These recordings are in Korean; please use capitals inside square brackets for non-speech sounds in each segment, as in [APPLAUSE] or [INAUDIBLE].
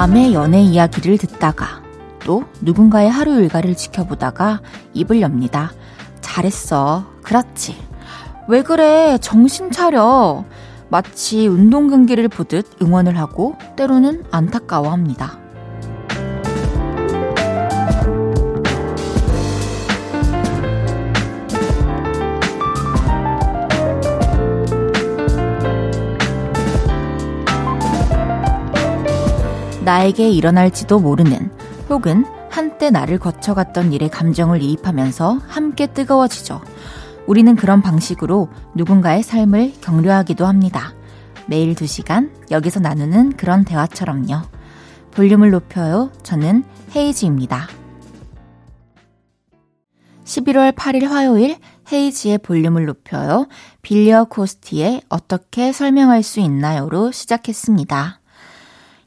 남의 연애 이야기를 듣다가 또 누군가의 하루 일과를 지켜보다가 입을 엽니다. 잘했어. 그렇지. 왜 그래? 정신 차려. 마치 운동 경기를 보듯 응원을 하고 때로는 안타까워 합니다. 나에게 일어날지도 모르는 혹은 한때 나를 거쳐갔던 일에 감정을 이입하면서 함께 뜨거워지죠. 우리는 그런 방식으로 누군가의 삶을 격려하기도 합니다. 매일 2시간 여기서 나누는 그런 대화처럼요. 볼륨을 높여요. 저는 헤이즈입니다. 11월 8일 화요일 헤이지의 볼륨을 높여요. 빌리어 코스티의 어떻게 설명할 수 있나요로 시작했습니다.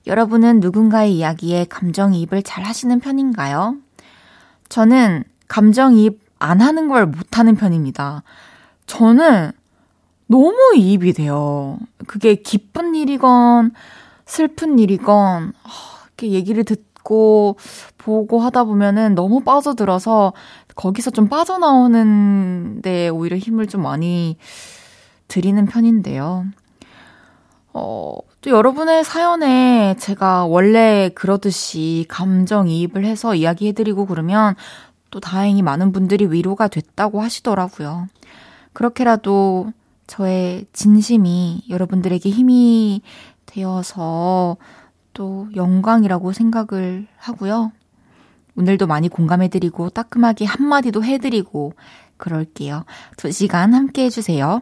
여러분은 누군가의 이야기에 감정이입을 잘 하시는 편인가요? 저는 감정이입 안 하는 걸 못하는 편입니다. 저는 너무 이입이 돼요. 그게 기쁜 일이건 슬픈 일이건 이렇게 얘기를 듣고 보고 하다 보면은 너무 빠져들어서 거기서 좀 빠져나오는데 오히려 힘을 좀 많이 드리는 편인데요. 어, 또 여러분의 사연에 제가 원래 그러듯이 감정이입을 해서 이야기해드리고 그러면 또 다행히 많은 분들이 위로가 됐다고 하시더라고요. 그렇게라도 저의 진심이 여러분들에게 힘이 되어서 또 영광이라고 생각을 하고요. 오늘도 많이 공감해드리고 따끔하게 한마디도 해드리고 그럴게요. 두 시간 함께 해주세요.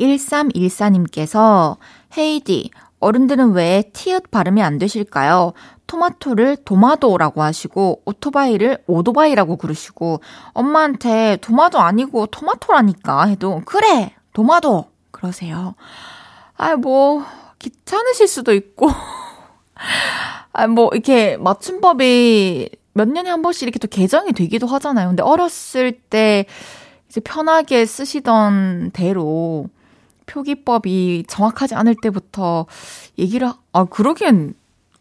1314님께서 헤이디, 어른들은 왜 티읕 발음이 안 되실까요? 토마토를 도마도라고 하시고 오토바이를 오도바이라고 그러시고 엄마한테 도마도 아니고 토마토라니까 해도 그래 도마도 그러세요. 아 뭐 귀찮으실 수도 있고 [LAUGHS] 아 뭐 이렇게 맞춤법이 몇 년에 한 번씩 이렇게 또 개정이 되기도 하잖아요. 근데 어렸을 때 이제 편하게 쓰시던 대로 표기법이 정확하지 않을 때부터 얘기를, 아, 그러기엔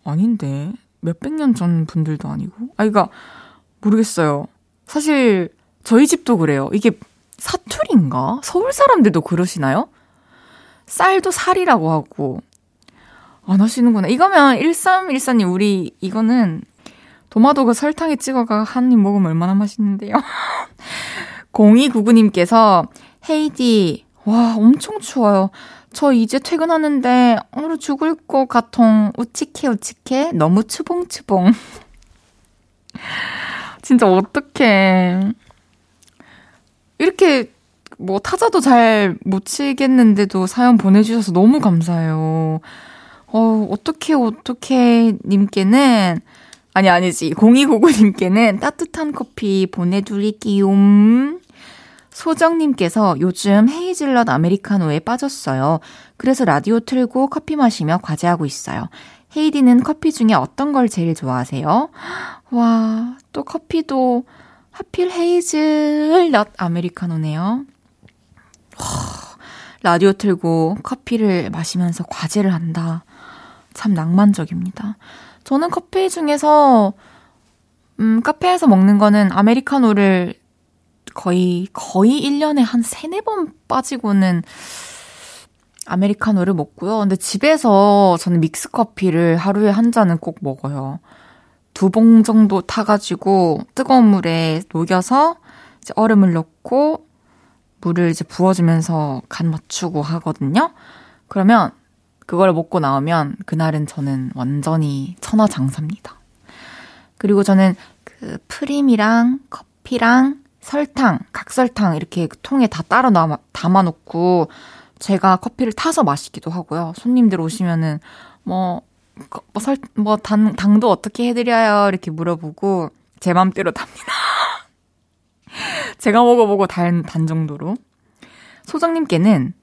아닌데. 몇백 년 전 분들도 아니고. 아, 이가 모르겠어요. 사실, 저희 집도 그래요. 이게 사투리인가? 서울 사람들도 그러시나요? 쌀도 살이라고 하고. 안 하시는구나. 이거면 1314님, 우리, 이거는 도마도그 설탕에 찍어가 한 입 먹으면 얼마나 맛있는데요. [LAUGHS] 0299님께서 헤이디 와, 엄청 추워요. 저 이제 퇴근하는데 얼어 죽을 것 같통. 우치케 우치케 너무 추봉추봉. [LAUGHS] 진짜 어떡해. 이렇게 뭐 타자도 잘 못 치겠는데도 사연 보내주셔서 너무 감사해요. 어, 어떻게 어떻게 님께는 아니 아니지 0299님께는 따뜻한 커피 보내드릴게요. 소정님께서 요즘 헤이즐넛 아메리카노에 빠졌어요. 그래서 라디오 틀고 커피 마시며 과제하고 있어요. 헤이디는 커피 중에 어떤 걸 제일 좋아하세요? 와, 또 커피도 하필 헤이즐넛 아메리카노네요. 와, 라디오 틀고 커피를 마시면서 과제를 한다. 참 낭만적입니다. 저는 커피 중에서 음, 카페에서 먹는 거는 아메리카노를 거의, 거의 1년에 한 3, 4번 빠지고는 아메리카노를 먹고요. 근데 집에서 저는 믹스 커피를 하루에 한 잔은 꼭 먹어요. 두 봉 정도 타가지고 뜨거운 물에 녹여서 이제 얼음을 넣고 물을 이제 부어주면서 간 맞추고 하거든요. 그러면 그걸 먹고 나오면 그날은 저는 완전히 천하장사입니다. 그리고 저는 그 프림이랑 커피랑 설탕, 각설탕 이렇게 통에 다 따로 담아놓고 제가 커피를 타서 마시기도 하고요. 손님들 오시면은 뭐, 뭐, 설, 뭐, 당, 당도 어떻게 해드려요? 이렇게 물어보고 제 맘대로 답니다. [LAUGHS] 제가 먹어보고 단, 단 정도로. 소정님께는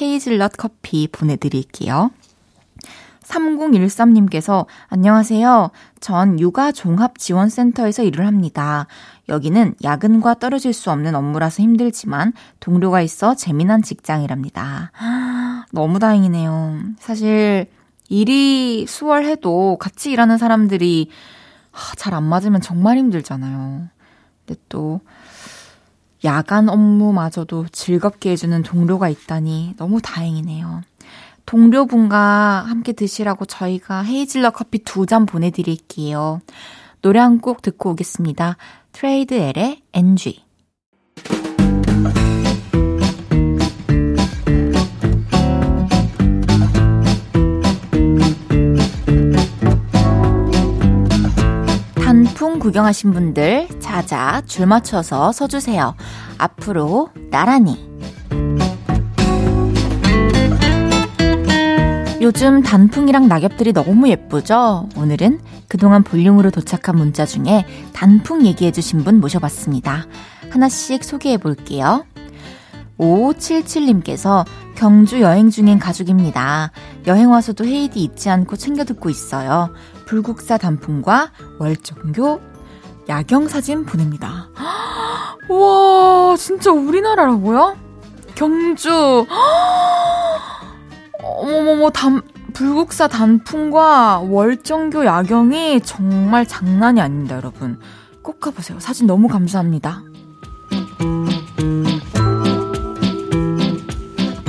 헤이즐넛 커피 보내드릴게요. 3013님께서 안녕하세요. 전 육아 종합 지원센터에서 일을 합니다. 여기는 야근과 떨어질 수 없는 업무라서 힘들지만 동료가 있어 재미난 직장이랍니다. [GASPS] 너무 다행이네요. 사실 일이 수월해도 같이 일하는 사람들이 잘 안 맞으면 정말 힘들잖아요. 근데 또 야간 업무마저도 즐겁게 해주는 동료가 있다니 너무 다행이네요. 동료분과 함께 드시라고 저희가 헤이즐넛 커피 두 잔 보내드릴게요. 노래 한 곡 듣고 오겠습니다. 트레이드 L의 NG. 단풍 구경하신 분들 자자 줄 맞춰서 서주세요. 앞으로 나란히. 요즘 단풍이랑 낙엽들이 너무 예쁘죠? 오늘은 그동안 볼륨으로 도착한 문자 중에 단풍 얘기해주신 분 모셔봤습니다. 하나씩 소개해 볼게요. 5577님께서 경주 여행 중인 가족입니다. 여행 와서도 헤이디 잊지 않고 챙겨 듣고 있어요. 불국사 단풍과 월정교 야경 사진 보냅니다. [GASPS] 와, 진짜 우리나라라고요? 경주. [GASPS] 어머머머, 단, 불국사 단풍과 월정교 야경이 정말 장난이 아닙니다, 여러분. 꼭 가보세요. 사진 너무 감사합니다.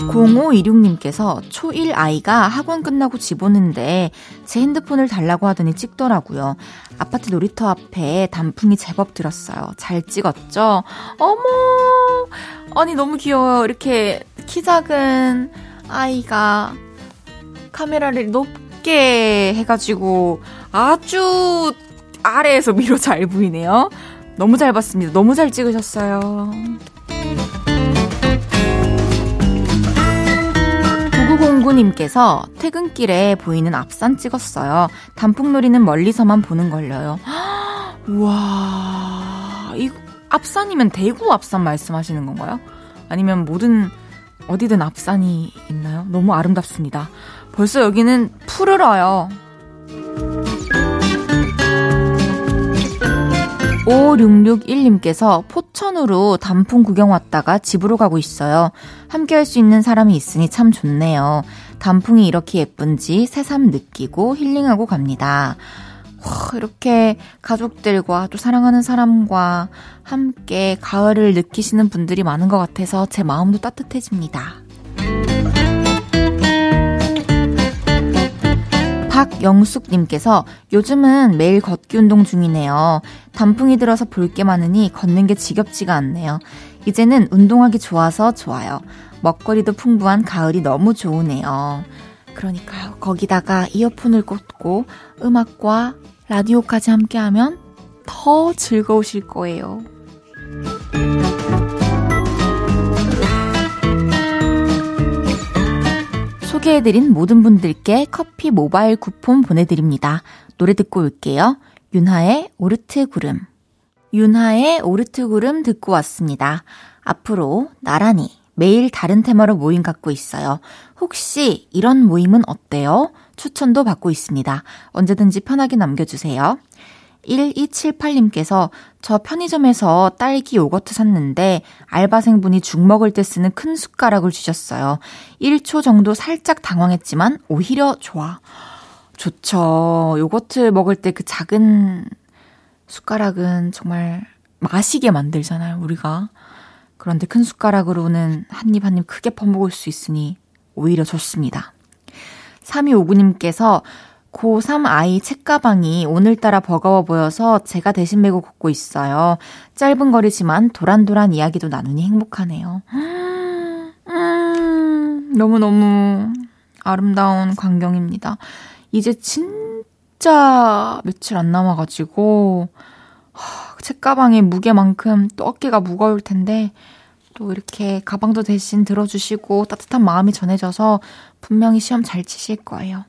0526님께서 초1 아이가 학원 끝나고 집 오는데 제 핸드폰을 달라고 하더니 찍더라고요. 아파트 놀이터 앞에 단풍이 제법 들었어요. 잘 찍었죠? 어머! 아니, 너무 귀여워요. 이렇게 키 작은 아이가 카메라를 높게 해가지고 아주 아래에서 위로 잘 보이네요. 너무 잘 봤습니다. 너무 잘 찍으셨어요. 9909님께서 퇴근길에 보이는 앞산 찍었어요. 단풍놀이는 멀리서만 보는 걸려요. [GASPS] 우와, 이 앞산이면 대구 앞산 말씀하시는 건가요? 아니면 모든 어디든 앞산이 있나요? 너무 아름답습니다. 벌써 여기는 푸르러요. 5661님께서 포천으로 단풍 구경 왔다가 집으로 가고 있어요. 함께 할 수 있는 사람이 있으니 참 좋네요. 단풍이 이렇게 예쁜지 새삼 느끼고 힐링하고 갑니다. 이렇게 가족들과 또 사랑하는 사람과 함께 가을을 느끼시는 분들이 많은 것 같아서 제 마음도 따뜻해집니다. 박영숙님께서 요즘은 매일 걷기 운동 중이네요. 단풍이 들어서 볼 게 많으니 걷는 게 지겹지가 않네요. 이제는 운동하기 좋아서 좋아요. 먹거리도 풍부한 가을이 너무 좋으네요. 그러니까요. 거기다가 이어폰을 꽂고 음악과 라디오까지 함께하면 더 즐거우실 거예요. 소개해드린 모든 분들께 커피 모바일 쿠폰 보내드립니다. 노래 듣고 올게요. 윤하의 오르트 구름. 윤하의 오르트 구름 듣고 왔습니다. 앞으로 나란히 매일 다른 테마로 모임 갖고 있어요. 혹시 이런 모임은 어때요? 추천도 받고 있습니다. 언제든지 편하게 남겨주세요. 1278님께서 저 편의점에서 딸기 요거트 샀는데 알바생분이 죽 먹을 때 쓰는 큰 숟가락을 주셨어요. 1초 정도 살짝 당황했지만 오히려 좋아. 좋죠. 요거트 먹을 때 그 작은 숟가락은 정말 마시게 만들잖아요, 우리가. 그런데 큰 숟가락으로는 한 입 한 입 크게 퍼먹을 수 있으니 오히려 좋습니다. 3259님께서 고3 아이 책가방이 오늘따라 버거워 보여서 제가 대신 메고 걷고 있어요. 짧은 거리지만 도란도란 이야기도 나누니 행복하네요. 음, 너무너무 아름다운 광경입니다. 이제 진짜 며칠 안 남아가지고, 책가방의 무게만큼 또 어깨가 무거울 텐데, 또 이렇게 가방도 대신 들어주시고 따뜻한 마음이 전해져서 분명히 시험 잘 치실 거예요.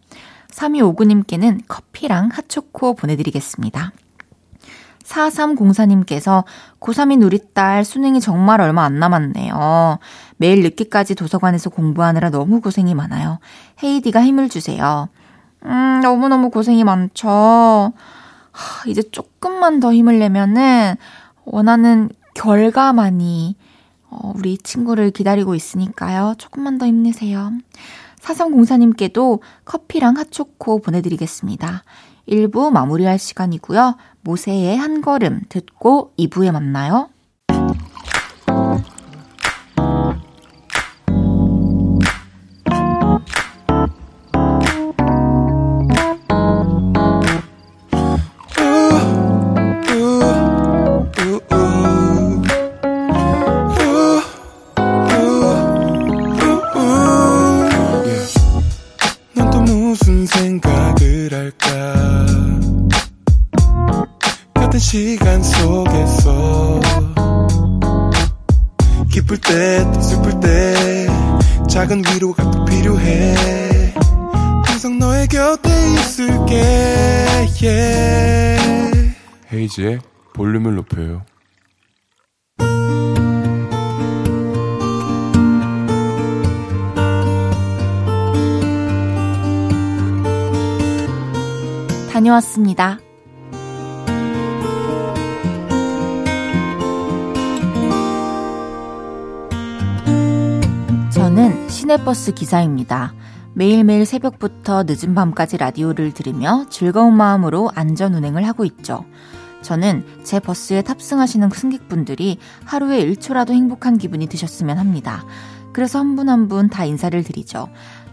3259님께는 커피랑 핫초코 보내드리겠습니다. 4304님께서 고3인 우리 딸 수능이 정말 얼마 안 남았네요. 매일 늦게까지 도서관에서 공부하느라 너무 고생이 많아요. 헤이디가 힘을 주세요. 음, 너무너무 고생이 많죠. 하, 이제 조금만 더 힘을 내면은 원하는 결과만이 어, 우리 친구를 기다리고 있으니까요. 조금만 더 힘내세요. 사성공사님께도 커피랑 핫초코 보내드리겠습니다. 1부 마무리할 시간이고요. 모세의 한 걸음 듣고 2부에 만나요. 헤이지의 볼륨을 높여요. 다녀왔습니다. 저는 시내버스 기사입니다. 매일매일 새벽부터 늦은 밤까지 라디오를 들으며 즐거운 마음으로 안전 운행을 하고 있죠. 저는 제 버스에 탑승하시는 승객분들이 하루에 1초라도 행복한 기분이 드셨으면 합니다. 그래서 한 분 한 분 다 인사를 드리죠.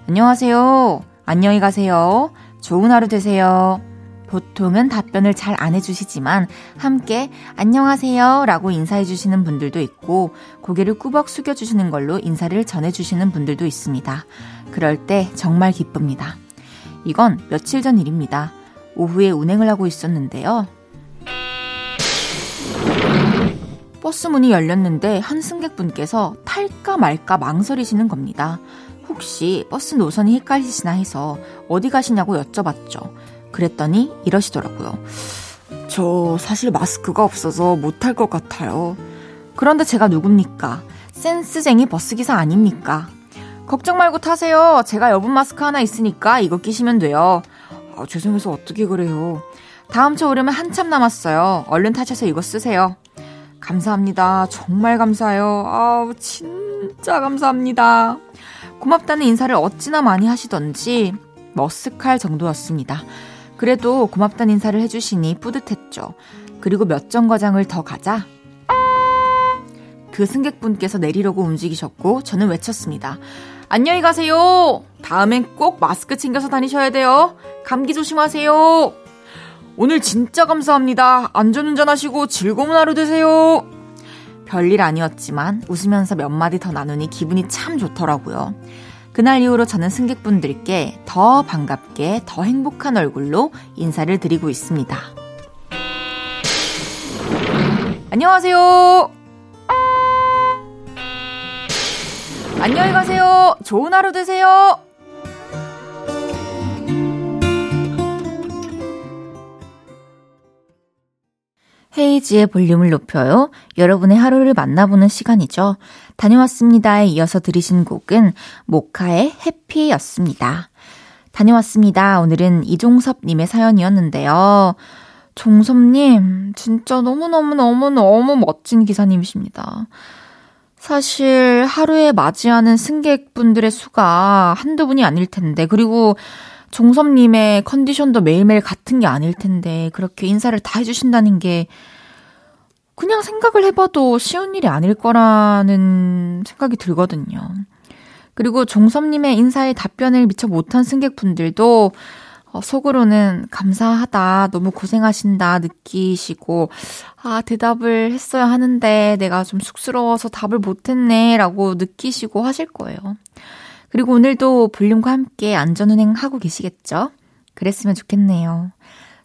안녕하세요. 안녕히 가세요. 좋은 하루 되세요. 보통은 답변을 잘 안 해주시지만 함께 안녕하세요 라고 인사해주시는 분들도 있고 고개를 꾸벅 숙여주시는 걸로 인사를 전해주시는 분들도 있습니다. 그럴 때 정말 기쁩니다. 이건 며칠 전 일입니다. 오후에 운행을 하고 있었는데요. 버스 문이 열렸는데 한 승객분께서 탈까 말까 망설이시는 겁니다. 혹시 버스 노선이 헷갈리시나 해서 어디 가시냐고 여쭤봤죠. 그랬더니 이러시더라고요. 저 사실 마스크가 없어서 못할 것 같아요. 그런데 제가 누굽니까? 센스쟁이 버스기사 아닙니까? 걱정 말고 타세요. 제가 여분 마스크 하나 있으니까 이거 끼시면 돼요. 아, 죄송해서 어떻게 그래요. 다음 주 오려면 한참 남았어요. 얼른 타셔서 이거 쓰세요. 감사합니다. 정말 감사해요. 아우, 진짜 감사합니다. 고맙다는 인사를 어찌나 많이 하시던지 머쓱할 정도였습니다. 그래도 고맙다는 인사를 해주시니 뿌듯했죠. 그리고 몇 정거장을 더 가자. 그 승객분께서 내리려고 움직이셨고 저는 외쳤습니다. 안녕히 가세요. 다음엔 꼭 마스크 챙겨서 다니셔야 돼요. 감기 조심하세요. 오늘 진짜 감사합니다. 안전운전 하시고 즐거운 하루 되세요. 별일 아니었지만 웃으면서 몇 마디 더 나누니 기분이 참 좋더라고요. 그날 이후로 저는 승객분들께 더 반갑게 더 행복한 얼굴로 인사를 드리고 있습니다. 안녕하세요. 안녕히 가세요. 좋은 하루 되세요. 헤이지의 볼륨을 높여요. 여러분의 하루를 만나보는 시간이죠. 다녀왔습니다에 이어서 들으신 곡은 모카의 해피였습니다. 다녀왔습니다. 오늘은 이종섭님의 사연이었는데요. 종섭님, 진짜 너무너무너무너무 멋진 기사님이십니다. 사실 하루에 맞이하는 승객분들의 수가 한두 분이 아닐 텐데, 그리고 종섭님의 컨디션도 매일매일 같은 게 아닐 텐데 그렇게 인사를 다 해주신다는 게 그냥 생각을 해봐도 쉬운 일이 아닐 거라는 생각이 들거든요. 그리고 종섭님의 인사에 답변을 미처 못한 승객분들도 어, 속으로는 감사하다, 너무 고생하신다 느끼시고, 아, 대답을 했어야 하는데 내가 좀 쑥스러워서 답을 못했네, 라고 느끼시고 하실 거예요. 그리고 오늘도 볼륨과 함께 안전운행 하고 계시겠죠? 그랬으면 좋겠네요.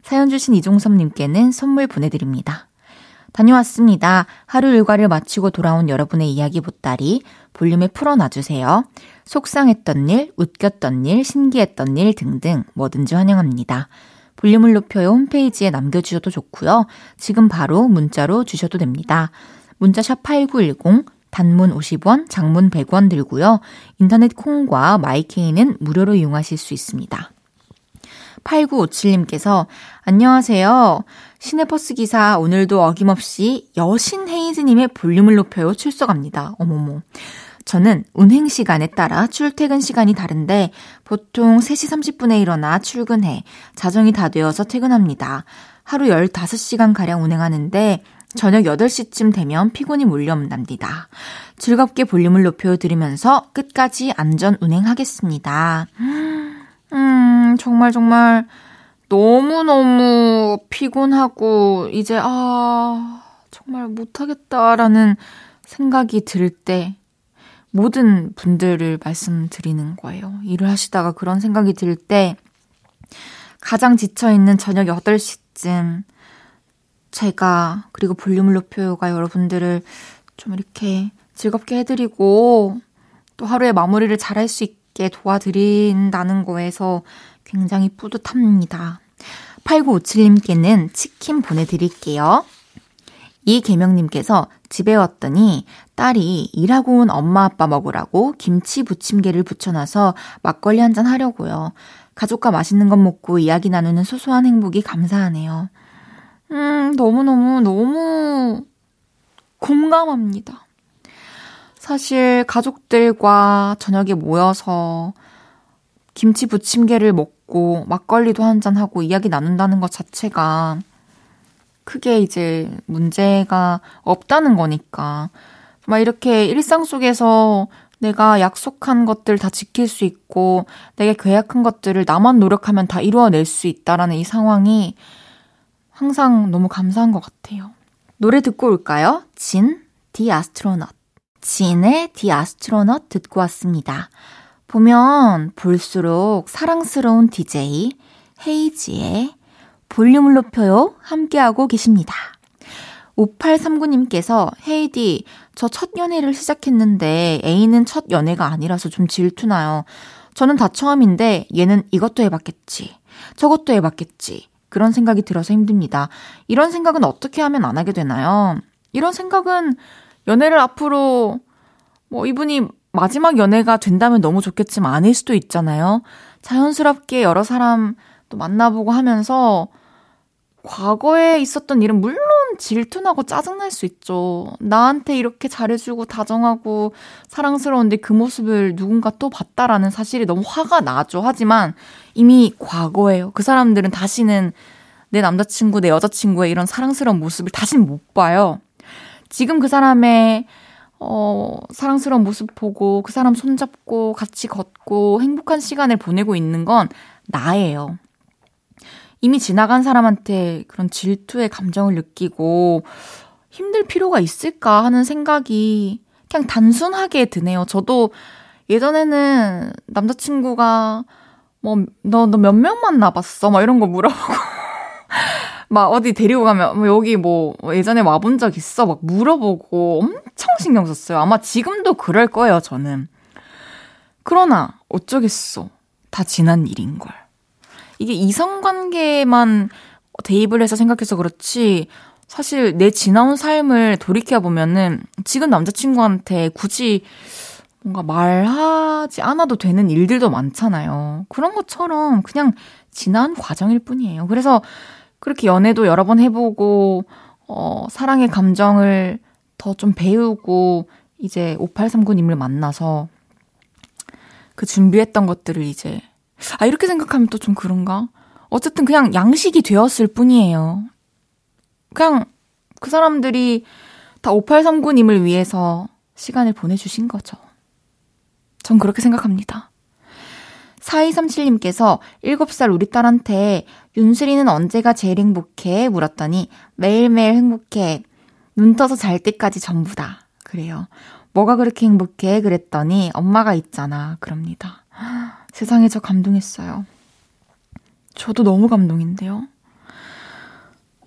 사연 주신 이종섭님께는 선물 보내드립니다. 다녀왔습니다. 하루 일과를 마치고 돌아온 여러분의 이야기 보따리 볼륨에 풀어놔주세요. 속상했던 일, 웃겼던 일, 신기했던 일 등등 뭐든지 환영합니다. 볼륨을 높여요 홈페이지에 남겨주셔도 좋고요. 지금 바로 문자로 주셔도 됩니다. 문자 샵 8910, 단문 50원, 장문 100원 들고요. 인터넷 콩과 마이케이는 무료로 이용하실 수 있습니다. 8957님께서 안녕하세요. 시내버스 기사 오늘도 어김없이 여신 헤이즈님의 볼륨을 높여요 출석합니다. 어머머. 저는 운행 시간에 따라 출퇴근 시간이 다른데 보통 3시 30분에 일어나 출근해 자정이 다 되어서 퇴근합니다. 하루 15시간가량 운행하는데 저녁 8시쯤 되면 피곤이 몰려옵니다. 즐겁게 볼륨을 높여 드리면서 끝까지 안전 운행하겠습니다. 음, 정말 정말 너무너무 피곤하고 이제 아, 정말 못하겠다라는 생각이 들 때 모든 분들을 말씀드리는 거예요. 일을 하시다가 그런 생각이 들 때 가장 지쳐있는 저녁 8시쯤 제가 그리고 볼륨을 높여요가 여러분들을 좀 이렇게 즐겁게 해드리고 또 하루의 마무리를 잘할 수 있게 도와드린다는 거에서 굉장히 뿌듯합니다. 8957님께는 치킨 보내드릴게요. 이계명님께서 집에 왔더니 딸이 일하고 온 엄마 아빠 먹으라고 김치 부침개를 부쳐놔서 막걸리 한 잔 하려고요. 가족과 맛있는 것 먹고 이야기 나누는 소소한 행복이 감사하네요. 음, 너무너무, 너무 공감합니다. 사실 가족들과 저녁에 모여서 김치 부침개를 먹고 막걸리도 한잔하고 이야기 나눈다는 것 자체가 크게 이제 문제가 없다는 거니까. 막 이렇게 일상 속에서 내가 약속한 것들 다 지킬 수 있고, 내가 계약한 것들을 나만 노력하면 다 이루어낼 수 있다라는 이 상황이 항상 너무 감사한 것 같아요. 노래 듣고 올까요? 진, 디 아스트로넛. 진의 디 아스트로넛 듣고 왔습니다. 보면 볼수록 사랑스러운 DJ 헤이지의 볼륨을 높여요 함께하고 계십니다. 5839님께서 헤이디 저 첫 연애를 시작했는데 A는 첫 연애가 아니라서 좀 질투나요. 저는 다 처음인데 얘는 이것도 해봤겠지. 저것도 해봤겠지. 그런 생각이 들어서 힘듭니다. 이런 생각은 어떻게 하면 안 하게 되나요? 이런 생각은 연애를 앞으로 뭐 이분이 마지막 연애가 된다면 너무 좋겠지만 아닐 수도 있잖아요. 자연스럽게 여러 사람 또 만나보고 하면서 과거에 있었던 일은 물론 질투나고 짜증날 수 있죠. 나한테 이렇게 잘해주고 다정하고 사랑스러운데 그 모습을 누군가 또 봤다라는 사실이 너무 화가 나죠. 하지만 이미 과거예요. 그 사람들은 다시는 내 남자친구, 내 여자친구의 이런 사랑스러운 모습을 다시는 못 봐요. 지금 그 사람의 어, 사랑스러운 모습 보고 그 사람 손잡고 같이 걷고 행복한 시간을 보내고 있는 건 나예요. 이미 지나간 사람한테 그런 질투의 감정을 느끼고 힘들 필요가 있을까 하는 생각이 그냥 단순하게 드네요. 저도 예전에는 남자친구가 뭐, 너, 너 몇 명 만나봤어? 막 이런 거 물어보고. [LAUGHS] 막 어디 데리고 가면, 뭐 여기 뭐 예전에 와본 적 있어? 막 물어보고 엄청 신경 썼어요. 아마 지금도 그럴 거예요, 저는. 그러나, 어쩌겠어. 다 지난 일인걸. 이게 이성관계만 대입을 해서 생각해서 그렇지, 사실 내 지나온 삶을 돌이켜 보면은 지금 남자친구한테 굳이 뭔가 말하지 않아도 되는 일들도 많잖아요. 그런 것처럼 그냥 지난 과정일 뿐이에요. 그래서 그렇게 연애도 여러 번 해보고, 어, 사랑의 감정을 더 좀 배우고, 이제 5839님을 만나서 그 준비했던 것들을 이제 아, 이렇게 생각하면 또 좀 그런가? 어쨌든 그냥 양식이 되었을 뿐이에요. 그냥 그 사람들이 다 5839님을 위해서 시간을 보내주신 거죠. 전 그렇게 생각합니다. 4237님께서 7살 우리 딸한테 윤슬이는 언제가 제일 행복해? 물었더니 매일매일 행복해. 눈 떠서 잘 때까지 전부다. 그래요. 뭐가 그렇게 행복해? 그랬더니 엄마가 있잖아. 그럽니다. 세상에 저 감동했어요. 저도 너무 감동인데요.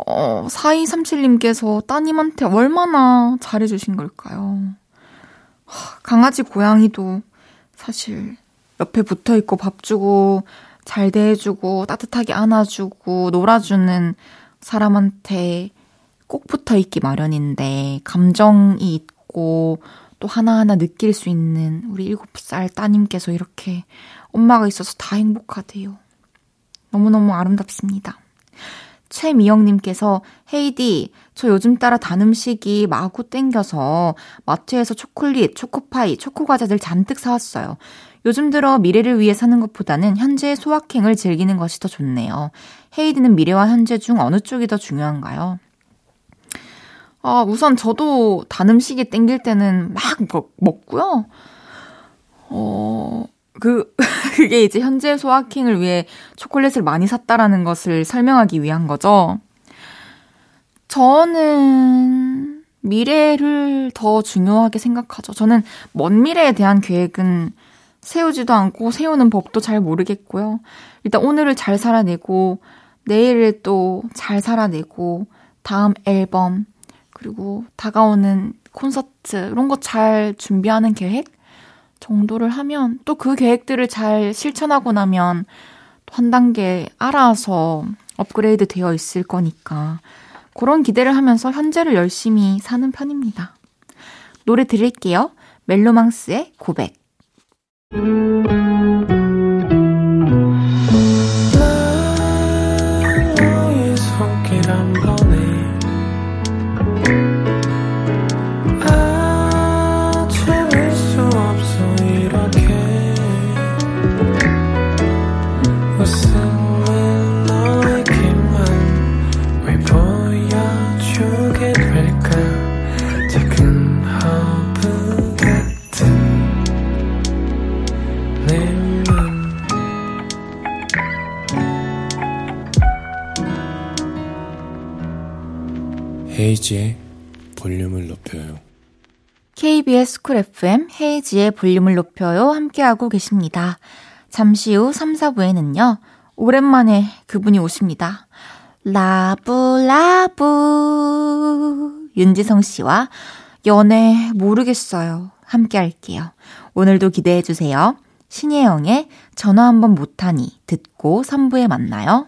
어, 4237님께서 따님한테 얼마나 잘해주신 걸까요? 강아지 고양이도 사실 옆에 붙어 있고 밥 주고 잘 대해주고 따뜻하게 안아주고 놀아주는 사람한테 꼭 붙어 있기 마련인데 감정이 있고 또 하나하나 느낄 수 있는 우리 7살 따님께서 이렇게 엄마가 있어서 다 행복하대요. 너무너무 아름답습니다. 최미영님께서 헤이디, 저 요즘 따라 단 음식이 마구 땡겨서 마트에서 초콜릿, 초코파이, 초코과자들 잔뜩 사왔어요. 요즘 들어 미래를 위해 사는 것보다는 현재의 소확행을 즐기는 것이 더 좋네요. 헤이디는 미래와 현재 중 어느 쪽이 더 중요한가요? 아, 우선 저도 단 음식이 땡길 때는 막 먹, 먹고요. 어, 그, [LAUGHS] 그게 이제 현재 소확행을 위해 초콜릿을 많이 샀다라는 것을 설명하기 위한 거죠. 저는 미래를 더 중요하게 생각하죠. 저는 먼 미래에 대한 계획은 세우지도 않고 세우는 법도 잘 모르겠고요. 일단 오늘을 잘 살아내고 내일을 또 잘 살아내고 다음 앨범 그리고 다가오는 콘서트 이런 거 잘 준비하는 계획 정도를 하면 또 그 계획들을 잘 실천하고 나면 또 한 단계 알아서 업그레이드 되어 있을 거니까 그런 기대를 하면서 현재를 열심히 사는 편입니다. 노래 드릴게요. 멜로망스의 고백. 헤이즈의 볼륨을 높여요. KBS 쿨 FM 헤이즈의 볼륨을 높여요. 함께하고 계십니다. 잠시 후 3, 4부에는요. 오랜만에 그분이 오십니다. 라브라브 윤지성 씨와 연애 모르겠어요. 함께 할게요. 오늘도 기대해 주세요. 신예영의 전화 한번 못하니 듣고 3부에 만나요.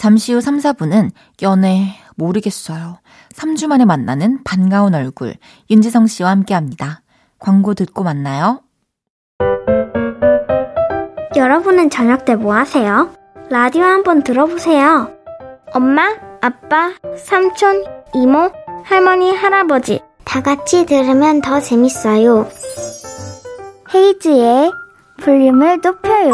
잠시 후 3, 4부는 연애 모르겠어요. 3주 만에 만나는 반가운 얼굴 윤지성 씨와 함께 합니다. 광고 듣고 만나요. 여러분은 저녁 때 뭐 하세요? 라디오 한번 들어보세요. 엄마, 아빠, 삼촌, 이모, 할머니, 할아버지 다 같이 들으면 더 재밌어요. 헤이즈의 볼륨을 높여요.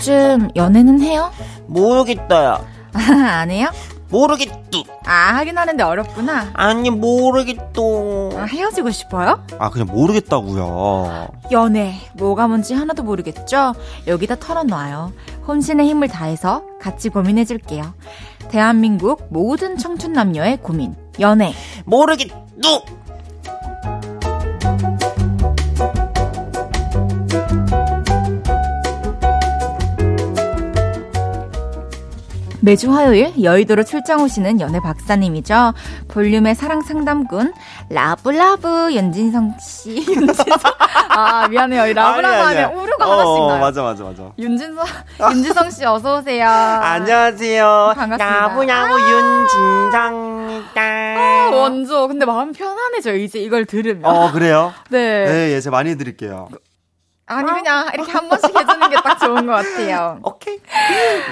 요즘 연애는 해요? 모르겠다야. 안 해요? 모르겠뚜. 아, 하긴 하는데 어렵구나. 아니, 모르겠또. 아, 헤어지고 싶어요? 아, 그냥 모르겠다고요. 연애, 뭐가 뭔지 하나도 모르겠죠? 여기다 털어놔요. 혼신의 힘을 다해서 같이 고민해줄게요. 대한민국 모든 청춘 남녀의 고민. 연애. 모르겠뚜. 매주 화요일 여의도로 출장 오시는 연애 박사님이죠. 볼륨의 사랑 상담꾼 라브라브 윤진성 씨. [LAUGHS] 윤진성. 아 미안해요. 이 라브라브. 하면 오류가 어, 하나씩 나요. 맞아, 맞아, 맞아. 윤진성 윤지성 씨 어서 오세요. 안녕하세요. 반갑습니다. 윤진장입니다. 아, 원조. 근데 마음 편안해져요. 이제 이걸 들으면. 어, 그래요? 네. 네, 예, 제가 많이 해드릴게요. 아니 그냥 이렇게 한 번씩 해주는 게 딱 좋은 것 같아요. [LAUGHS] 오케이.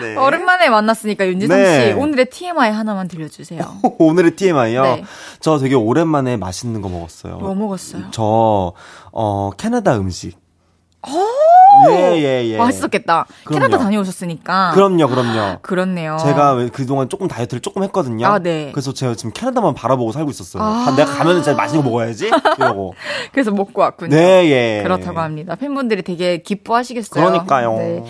네. 오랜만에 만났으니까 윤지성 네. 씨 오늘의 TMI 하나만 들려주세요. [LAUGHS] 오늘의 TMI요. 네. 저 되게 오랜만에 맛있는 거 먹었어요. 뭐 먹었어요? 저, 어, 캐나다 음식. 예, 예, 예. 맛있었겠다. 그럼요. 캐나다 다녀오셨으니까. 그럼요, 그럼요. [GASPS] 그렇네요. 제가 왜 그동안 조금 다이어트를 조금 했거든요. 아, 네. 그래서 제가 지금 캐나다만 바라보고 살고 있었어요. 아. 아, 내가 가면은 진짜 맛있는 거 먹어야지. 이러고. [LAUGHS] 그래서 먹고 왔군요. 네, 예. 그렇다고 합니다. 팬분들이 되게 기뻐하시겠어요. 그러니까요. 네.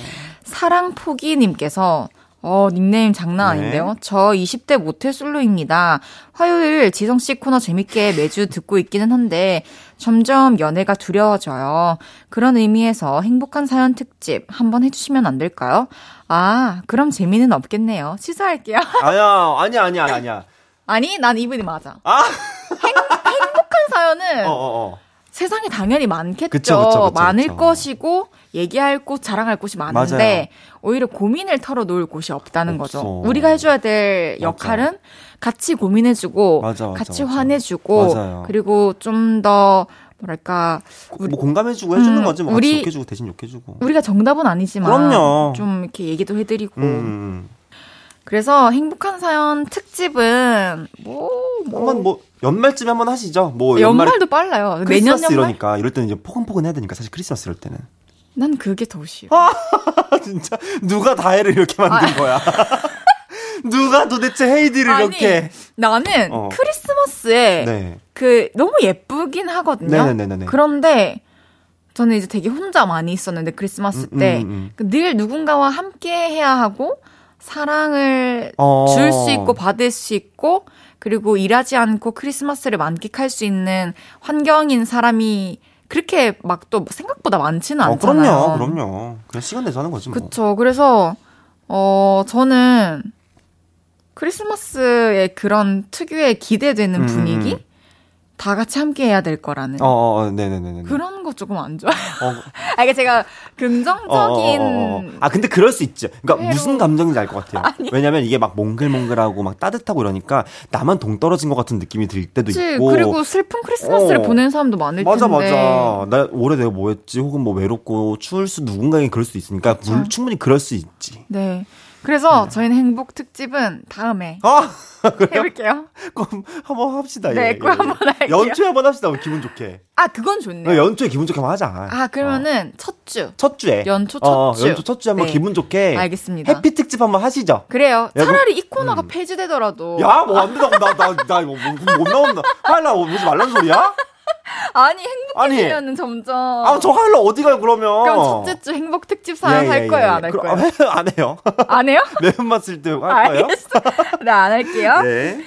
사랑포기님께서 어, 닉네임 장난 네. 아닌데요? 저 20대 모태솔로입니다. 화요일 지성씨 코너 재밌게 매주 듣고 있기는 한데, 점점 연애가 두려워져요. 그런 의미에서 행복한 사연 특집 한번 해주시면 안 될까요? 아, 그럼 재미는 없겠네요. 취소할게요. [LAUGHS] 아니야, 아니야, 아니야, 아니야. 아니, 난 이분이 맞아. 아! 행 복한 사연은 어, 어, 어. 세상에 당연히 많겠죠. 그쵸, 그쵸, 그쵸, 많을. 것이고 얘기할 곳, 자랑할 곳이 많은데 맞아요. 오히려 고민을 털어놓을 곳이 없다는 없어. 거죠. 우리가 해줘야 될 맞아. 역할은 같이 고민해주고 맞아, 맞아, 같이 맞아. 화내주고. 그리고 좀더 뭐랄까 우리- 뭐 공감해주고 해주는 음, 거지. 뭐 우리- 욕해주고 대신 욕해주고. 우리가 정답은 아니지만 그럼요. 좀 이렇게 얘기도 해드리고 음, 음. 그래서 행복한 사연 특집은 뭐, 뭐 한번 뭐 연말쯤에 한번 하시죠. 뭐 연말에 연말 도 빨라요. 크리스마스 연말? 이러니까 이럴 때는 이제 포근포근 해야 되니까 사실 크리스마스 이럴 때는 난 그게 더 싫어. 아, [LAUGHS] 진짜 누가 다해를 이렇게 만든 거야? [LAUGHS] 누가 도대체 헤이디를 아니, 이렇게? 나는 어. 크리스마스에 네. 그 너무 예쁘긴 하거든요. 네네네네. 그런데 저는 이제 되게 혼자 많이 있었는데 크리스마스 음, 때 음, 그늘 누군가와 함께 해야 하고 사랑을 어. 줄수 있고 받을 수 있고 그리고 일하지 않고 크리스마스를 만끽할 수 있는 환경인 사람이 그렇게 막 또 생각보다 많지는 어, 않잖아요. 그럼요, 그럼요. 그냥 시간 내서 하는 거지 뭐. 그쵸. 그래서, 어, 저는 크리스마스의 그런 특유의 기대되는 음, 분위기? 음. 다 같이 함께 해야 될 거라는. 어, 어, 어, 네네네네. 그런 거 조금 안 좋아요. 어, [LAUGHS] 아, 이게 제가 어, 긍정적인. 어, 어, 어. 아, 근데 그럴 수 있죠. 그러니까 회로- 무슨 감정인지 알 것 같아요. 왜냐면 이게 막 몽글몽글하고 막 따뜻하고 이러니까 나만 동떨어진 것 같은 느낌이 들 때도 그치. 있고. 그리고 슬픈 크리스마스를 어. 보낸 사람도 많을 맞아, 텐데. 맞아. 나 올해 내가 뭐 했지? 혹은 뭐 외롭고 추울 수 누군가에게 그럴 수 있으니까 물, 충분히 그럴 수 있지. 네. 그래서 저희는 행복 특집은 다음에 아, [LAUGHS] 해볼게요. 그럼 한번 합시다. 네, 예, 예, 예. 한번 할게요. 연초에 한번 합시다. 기분 좋게. 아, 그건 좋네요. 연초에 기분 좋게 한번 하자. 아, 그러면은 첫 주. 첫 주에. 연초 첫 어, 주. 연초 첫 주에 한번 네. 기분 좋게. 알겠습니다. 해피 특집 한번 하시죠. 그래요. 야, 차라리 이 코너가 폐지되더라도. 야, 뭐 안 된다고. 나, 나, 나, 이거 못, 못 나온다. 하일라 오지 말라는 소리야? 아니. 행복해지면은 점점. 아, 저 하일라 어디 가요, 그러면? 그럼 첫째 주 행복 특집 사연 예, 할 예, 거예요, 예. 안 할 거예요? 아, 안 해요. 안 해요? [LAUGHS] 매운맛 쓸때할 거예요? 네, 안 할게요. 네.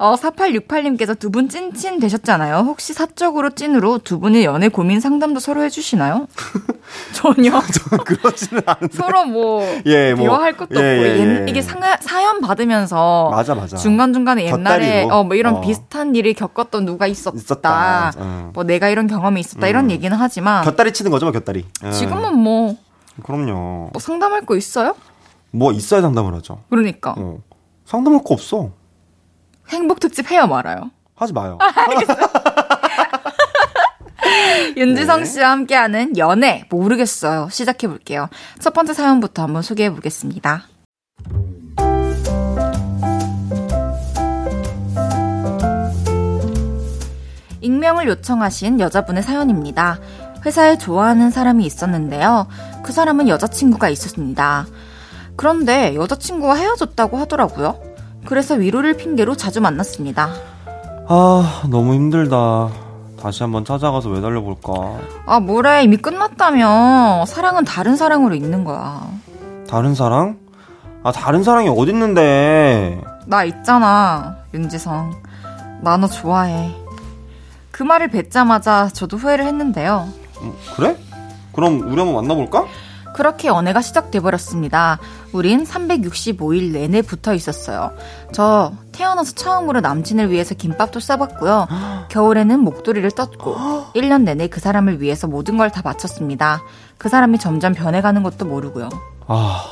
어, 4868님께서 두 분 찐친 되셨잖아요. 혹시 사적으로 찐으로 두 분의 연애 고민 상담도 서로 해주시나요? [LAUGHS] 전혀. 저는 그러지는 않은데. 서로 뭐, 예, 뭐. 대화할 것도 예, 없고, 예, 옛- 예. 이게 상, 사연 받으면서 맞아, 맞아. 중간중간에 옛날에. 어, 뭐 이런 어. 비슷한 일을 겪었던 누가 있었다. 있었다. 어. 뭐 내가 이런 경험이 있었다. 이런 음. 얘기는 하지만 곁다리 치는 거죠, 뭐, 곁다리. 예. 지금은 뭐, 그럼요. 뭐 상담할 거 있어요? 뭐 있어야 상담을 하죠. 그러니까. 어. 상담할 거 없어. 행복 특집 해요 말아요. 하지 마요. [LAUGHS] 윤지성 네. 씨와 함께하는 연애 모르겠어요. 시작해 볼게요. 첫 번째 사연부터 한번 소개해 보겠습니다. 익명을 요청하신 여자분의 사연입니다. 회사에 좋아하는 사람이 있었는데요. 그 사람은 여자친구가 있었습니다. 그런데 여자친구와 헤어졌다고 하더라고요. 그래서 위로를 핑계로 자주 만났습니다. 아, 너무 힘들다. 다시 한번 찾아가서 매달려 볼까. 아, 뭐래. 이미 끝났다며. 사랑은 다른 사랑으로 있는 거야. 다른 사랑? 아, 다른 사랑이 어딨는데. 나 있잖아, 윤지성. 나 너 좋아해. 그 말을 뱉자마자 저도 후회를 했는데요. 음, 그래? 그럼 우리 한번 만나볼까? 그렇게 연애가 시작돼버렸습니다. 우린 365일 내내 붙어 있었어요. 저 태어나서 처음으로 남친을 위해서 김밥도 싸봤고요. [GASPS] 겨울에는 목도리를 떴고 [GASPS] 1년 내내 그 사람을 위해서 모든 걸 다 바쳤습니다. 그 사람이 점점 변해가는 것도 모르고요. 아,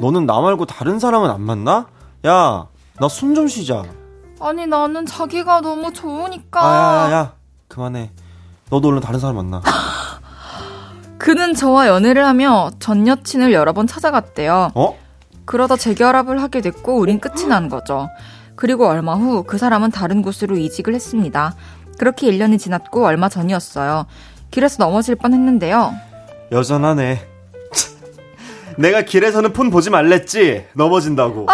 너는 나 말고 다른 사람은 안 만나? 야, 나 숨 좀 쉬자. 아니 나는 자기가 너무 좋으니까. 아, 야, 야, 야, 그만해. 너도 얼른 다른 사람 만나. [GASPS] [LAUGHS] 그는 저와 연애를 하며 전 여친을 여러 번 찾아갔대요. 어? 그러다 재결합을 하게 됐고 우린 끝이 난 거죠. 그리고 얼마 후 그 사람은 다른 곳으로 이직을 했습니다. 그렇게 1년이 지났고 얼마 전이었어요. 길에서 넘어질 뻔 했는데요. 여전하네. [LAUGHS] 내가 길에서는 폰 보지 말랬지? 넘어진다고.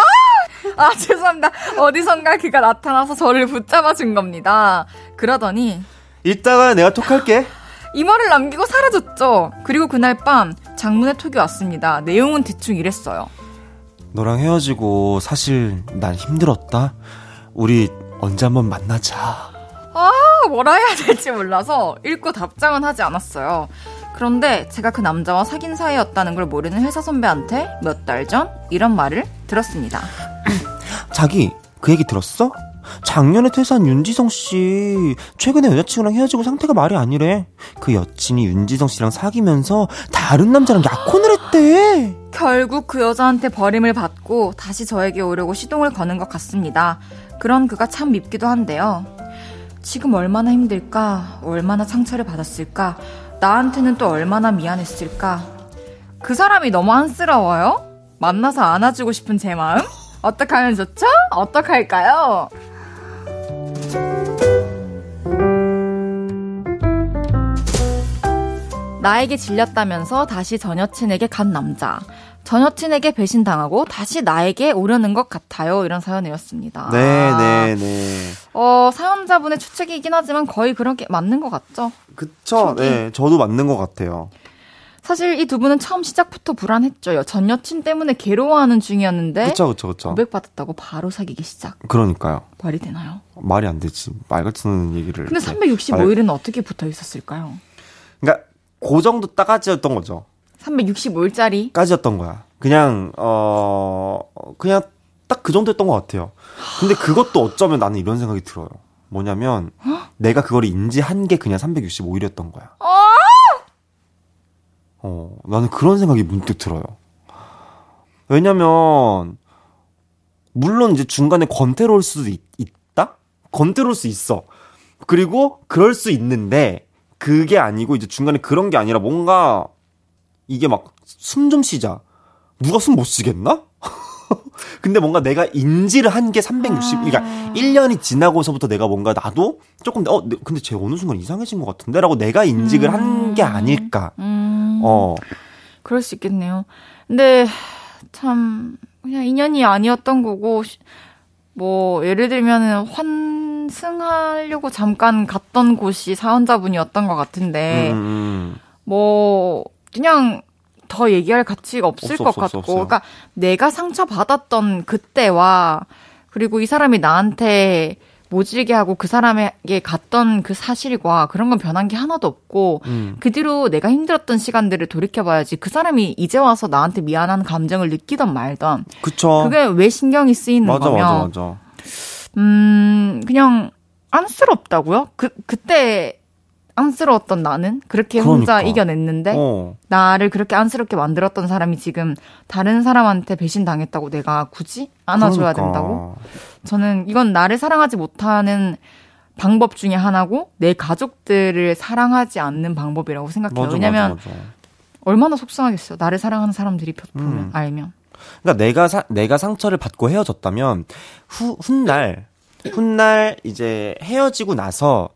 아, 죄송합니다. 어디선가 그가 나타나서 저를 붙잡아 준 겁니다. 그러더니 이따가 내가 톡할게. 이 말을 남기고 사라졌죠. 그리고 그날 밤 장문의 톡이 왔습니다. 내용은 대충 이랬어요. 너랑 헤어지고 사실 난 힘들었다. 우리 언제 한번 만나자. 아, 뭐라 해야 될지 몰라서 읽고 답장은 하지 않았어요. 그런데 제가 그 남자와 사귄 사이였다는 걸 모르는 회사 선배한테 몇 달 전 이런 말을 들었습니다. [CLEARS THROAT] 자기, 그 얘기 들었어? 작년에 퇴사한 윤지성 씨, 최근에 여자친구랑 헤어지고 상태가 말이 아니래. 그 여친이 윤지성 씨랑 사귀면서 다른 남자랑 약혼을 했대. 결국 그 여자한테 버림을 받고 다시 저에게 오려고 시동을 거는 것 같습니다. 그런 그가 참 밉기도 한데요. 지금 얼마나 힘들까? 얼마나 상처를 받았을까? 나한테는 또 얼마나 미안했을까? 그 사람이 너무 안쓰러워요? 만나서 안아주고 싶은 제 마음? 어떻게 하면 좋죠? 어떻게 할까요? 나에게 질렸다면서 다시 전 여친에게 간 남자. 전 여친에게 배신당하고 다시 나에게 오려는 것 같아요. 이런 사연이었습니다. 네, 네, 네. 어, 사연자분의 추측이긴 하지만 거의 그런 게 맞는 것 같죠? 그쵸. 네, 저도 맞는 것 같아요. 사실 이 두 분은 처음 시작부터 불안했죠. 전 여친 때문에 괴로워하는 중이었는데 그쵸, 그쵸, 그쵸. 고백받았다고 바로 사귀기 시작. 그러니까요. 말이 되나요? 말이 안 되지. 말 같은 얘기를. 근데 이렇게 365일은 어떻게 붙어 있었을까요? 그러니까 그 정도 따가지였던 거죠. 365일짜리 까지였던 거야. 그냥 어 그냥 딱 그 정도였던 것 같아요. 근데 그것도 어쩌면 나는 이런 생각이 들어요. 뭐냐면 내가 그걸 인지한 게 그냥 365일이었던 거야. 어 나는 그런 생각이 문득 들어요. 왜냐면 물론 이제 중간에 권태로울 수도 있, 있다? 권태로울 수 있어. 그리고 그럴 수 있는데 그게 아니고 이제 중간에 그런 게 아니라 뭔가 이게 막 숨 좀 쉬자. 누가 숨 못 쉬겠나? [LAUGHS] 근데 뭔가 내가 인지를 한 게 360, 그러니까 1년이 지나고서부터 내가 뭔가 나도 조금, 어, 내- 근데 쟤 어느 순간 이상해진 것 같은데? 라고 내가 인직을 한게 아닐까. 음, 어, 그럴 수 있겠네요. 근데 참 그냥 인연이 아니었던 거고 시- 뭐 예를 들면은 환승하려고 잠깐 갔던 곳이 사연자분이었던 것 같은데 음, 음. 뭐 그냥 더 얘기할 가치가 없을 없어, 것 없어, 없어, 같고 없어요. 그러니까 내가 상처 받았던 그때와 그리고 이 사람이 나한테 모질게 하고 그 사람에게 갔던 그 사실과 그런 건 변한 게 하나도 없고 음. 그 뒤로 내가 힘들었던 시간들을 돌이켜봐야지 그 사람이 이제 와서 나한테 미안한 감정을 느끼던 말던 그쵸. 그게 왜 신경이 쓰이는 맞아, 거면 맞아, 맞아. 음 그냥 안쓰럽다고요? 그 그때 안쓰러웠던 나는 그렇게 혼자 그러니까. 이겨냈는데 어, 나를 그렇게 안쓰럽게 만들었던 사람이 지금 다른 사람한테 배신 당했다고 내가 굳이 안아줘야 그러니까. 된다고? 저는 이건 나를 사랑하지 못하는 방법 중에 하나고 내 가족들을 사랑하지 않는 방법이라고 생각해요. 맞아, 왜냐면 맞아, 맞아. 얼마나 속상하겠어요. 나를 사랑하는 사람들이 펴- 보면 음. 알면. 그러니까 내가 사, 내가 상처를 받고 헤어졌다면 후 훗날 훗날 이제 헤어지고 나서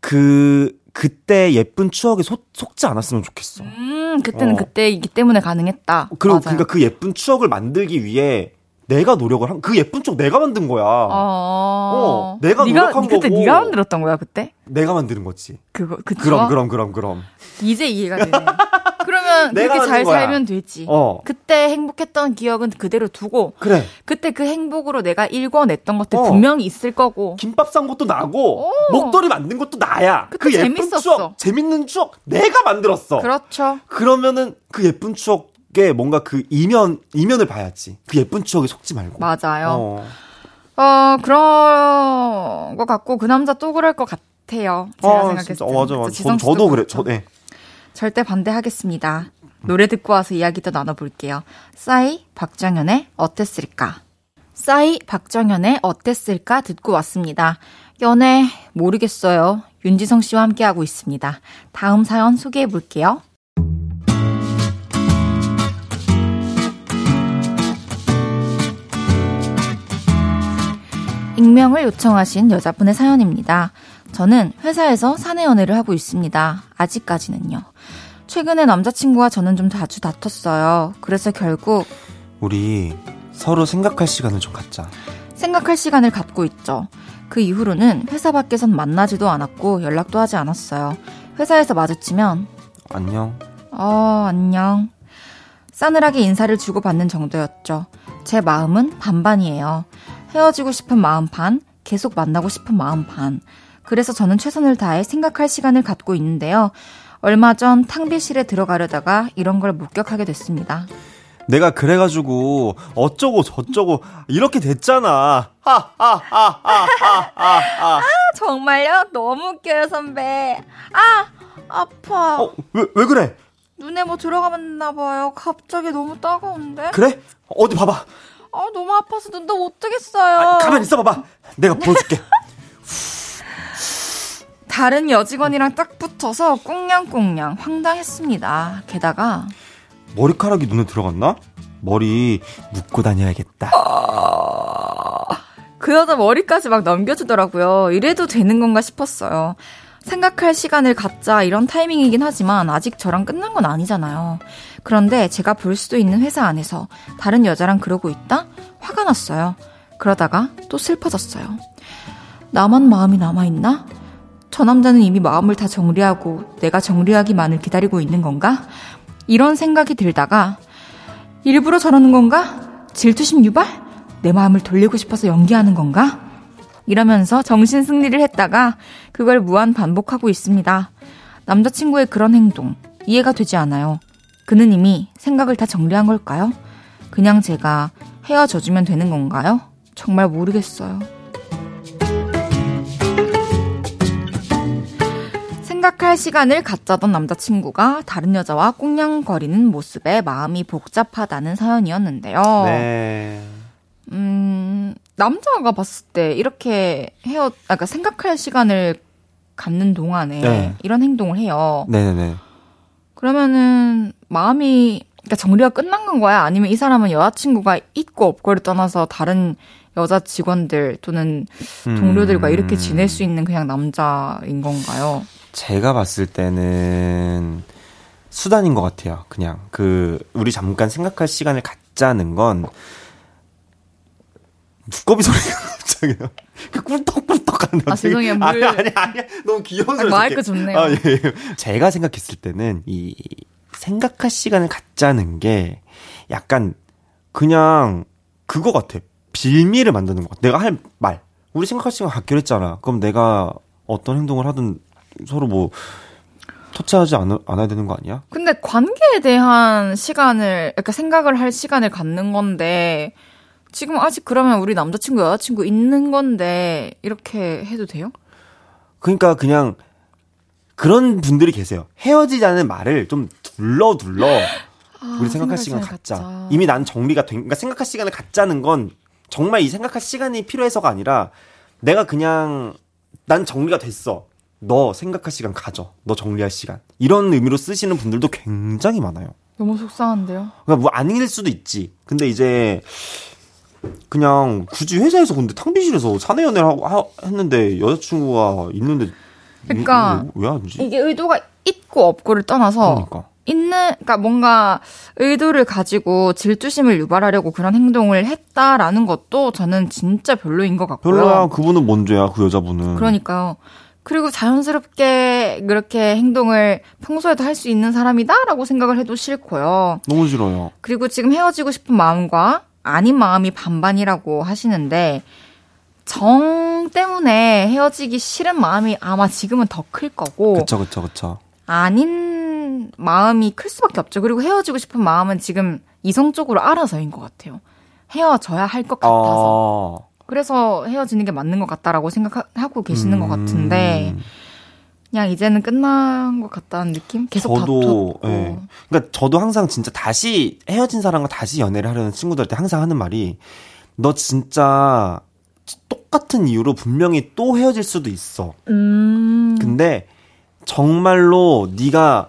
그 그때 예쁜 추억에 속, 속지 않았으면 좋겠어. 음, 그때는 어. 그때이기 때문에 가능했다. 그리고 맞아요. 그러니까 그 예쁜 추억을 만들기 위해 내가 노력을 한 그 예쁜 추억 내가 만든 거야. 어, 어, 내가 네가, 노력한 그때 거고. 네가 만들었던 거야 그때? 내가 만드는 거지. 그거 그쵸? 그럼 그럼 그럼 그럼. 이제 이해가 되네. [LAUGHS] 그러면 내가 그렇게 잘 거야. 살면 되지. 어. 그때 행복했던 기억은 그대로 두고 그래. 그때 그 행복으로 내가 읽어냈던 것들 어. 분명히 있을 거고. 김밥 산 것도 나고 오. 목도리 만든 것도 나야. 그 예쁜 재밌었어. 추억, 재밌는 추억 내가 만들었어. 그렇죠. 그러면은 그 예쁜 추억에 뭔가 그 이면 이면을 봐야지. 그 예쁜 추억에 속지 말고. 맞아요. 어. 어, 그런 거 같고 그 남자 또 그럴 것 같아요. 제가 아, 생각했을. 때. 어, 맞아, 맞아. 저, 저도 그래. 그렇죠. 저, 네. 절대 반대하겠습니다. 노래 듣고 와서 이야기 더 나눠볼게요. 싸이 박정현의 어땠을까? 싸이 박정현의 어땠을까 듣고 왔습니다. 연애 모르겠어요. 윤지성 씨와 함께하고 있습니다. 다음 사연 소개해 볼게요. 익명을 요청하신 여자분의 사연입니다. 저는 회사에서 사내 연애를 하고 있습니다. 아직까지는요. 최근에 남자친구와 저는 좀 자주 다퉜어요. 그래서 결국 우리 서로 생각할 시간을 좀 갖자. 생각할 시간을 갖고 있죠. 그 이후로는 회사 밖에선 만나지도 않았고 연락도 하지 않았어요. 회사에서 마주치면 안녕. 어, 안녕. 싸늘하게 인사를 주고받는 정도였죠. 제 마음은 반반이에요. 헤어지고 싶은 마음 반, 계속 만나고 싶은 마음 반. 그래서 저는 최선을 다해 생각할 시간을 갖고 있는데요. 얼마 전 탕비실에 들어가려다가 이런 걸 목격하게 됐습니다. 내가 그래가지고 어쩌고 저쩌고 이렇게 됐잖아. 하하하하하하. 정말요? 너무 웃겨요, 선배. 아, 아파. 어, 왜, 왜 그래? 눈에 뭐 들어가봤나 봐요. 갑자기 너무 따가운데? 그래? 어디 봐봐. 아, 너무 아파서 눈도 못 뜨겠어요. 아, 가만히 있어 봐봐. 내가 보여줄게. [LAUGHS] 다른 여직원이랑 딱 붙어서 꽁냥꽁냥 황당했습니다. 게다가 머리카락이 눈에 들어갔나? 머리 묶고 다녀야겠다. 그 여자 머리까지 막 넘겨주더라고요. 이래도 되는 건가 싶었어요. 생각할 시간을 갖자 이런 타이밍이긴 하지만 아직 저랑 끝난 건 아니잖아요. 그런데 제가 볼 수도 있는 회사 안에서 다른 여자랑 그러고 있다? 화가 났어요. 그러다가 또 슬퍼졌어요. 나만 마음이 남아있나? 저 남자는 이미 마음을 다 정리하고 내가 정리하기만을 기다리고 있는 건가? 이런 생각이 들다가 일부러 저러는 건가? 질투심 유발? 내 마음을 돌리고 싶어서 연기하는 건가? 이러면서 정신 승리를 했다가 그걸 무한 반복하고 있습니다. 남자친구의 그런 행동 이해가 되지 않아요. 그는 이미 생각을 다 정리한 걸까요? 그냥 제가 헤어져주면 되는 건가요? 정말 모르겠어요. 생각할 시간을 갖자던 남자친구가 다른 여자와 꽁냥거리는 모습에 마음이 복잡하다는 사연이었는데요. 네. 음, 남자가 봤을 때 이렇게 헤어, 아까 그러니까 생각할 시간을 갖는 동안에 네. 이런 행동을 해요. 네네네. 그러면은 마음이 그러니까 정리가 끝난 건 거야? 아니면 이 사람은 여자친구가 있고 없고를 떠나서 다른 여자 직원들 또는 동료들과 음. 이렇게 지낼 수 있는 그냥 남자인 건가요? 제가 봤을 때는 수단인 것 같아요. 그냥 그 우리 잠깐 생각할 시간을 갖자는 건 두꺼비 소리가 [LAUGHS] 갑자기 나. 그 꿀떡꿀떡하는 아, 죄송해요. 물- 아니 아니 아니 너무 귀여운 소리. 마이크 좋네요. 아, 예, 예. 제가 생각했을 때는 이 생각할 시간을 갖자는 게 약간 그냥 그거 같아. 빌미를 만드는 것 같아. 내가 할 말. 우리 생각할 시간 갖기로 했잖아. 그럼 내가 어떤 행동을 하든 서로 뭐 터치하지 않, 않아야 되는 거 아니야? 근데 관계에 대한 시간을, 그러니까 생각을 할 시간을 갖는 건데, 지금 아직 그러면 우리 남자친구, 여자친구 있는 건데, 이렇게 해도 돼요? 그러니까 그냥 그런 분들이 계세요. 헤어지자는 말을 좀 둘러 둘러 [GASPS] 우리 생각할 시간 아, 갖자. 갖자. 이미 난 정리가 된, 그러니까 생각할 시간을 갖자는 건 정말 이 생각할 시간이 필요해서가 아니라 내가 그냥 난 정리가 됐어. 너 생각할 시간 가져. 너 정리할 시간. 이런 의미로 쓰시는 분들도 굉장히 많아요. 너무 속상한데요? 그러니까 뭐 아닐 수도 있지. 근데 이제 그냥 굳이 회사에서 근데 탕비실에서 사내 연애를 하고 하- 했는데 여자친구가 있는데 그러니까 왜, 왜 하지? 이게 의도가 있고 없고를 떠나서, 그러니까. 있는, 그러니까 뭔가 의도를 가지고 질투심을 유발하려고 그런 행동을 했다라는 것도 저는 진짜 별로인 것 같고요. 별로야. 그분은 뭔죄야, 그 여자분은. 그러니까요. 그리고 자연스럽게 그렇게 행동을 평소에도 할 수 있는 사람이다라고 생각을 해도 싫고요. 너무 싫어요. 그리고 지금 헤어지고 싶은 마음과 아닌 마음이 반반이라고 하시는데 정 때문에 헤어지기 싫은 마음이 아마 지금은 더 클 거고 그쵸, 그쵸, 그쵸. 아닌 마음이 클 수밖에 없죠. 그리고 헤어지고 싶은 마음은 지금 이성적으로 알아서인 것 같아요. 헤어져야 할 것 같아서. 아, 그래서 헤어지는 게 맞는 것 같다라고 생각하고 계시는 것 같은데 음, 그냥 이제는 끝난 것 같다는 느낌? 계속 저도, 다퉜고 예. 그러니까 저도 항상 진짜 다시 헤어진 사람과 다시 연애를 하려는 친구들한테 항상 하는 말이 너 진짜 똑같은 이유로 분명히 또 헤어질 수도 있어. 음, 근데 정말로 네가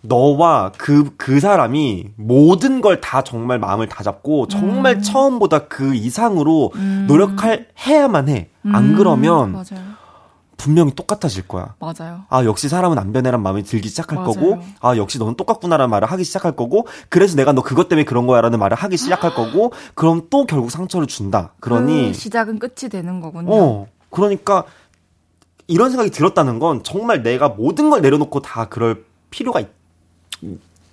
너와 그, 그 사람이 모든 걸 다 정말 마음을 다 잡고 정말 음. 처음보다 그 이상으로 노력할, 해야만 해. 안 음, 그러면 맞아요. 분명히 똑같아질 거야. 맞아요. 아, 역시 사람은 안 변해란 마음이 들기 시작할 맞아요. 거고, 아, 역시 너는 똑같구나라는 말을 하기 시작할 거고, 그래서 내가 너 그것 때문에 그런 거야 라는 말을 하기 시작할 거고, 그럼 또 결국 상처를 준다. 그러니, 그 시작은 끝이 되는 거군요. 어, 그러니까, 이런 생각이 들었다는 건 정말 내가 모든 걸 내려놓고 다 그럴 필요가 있,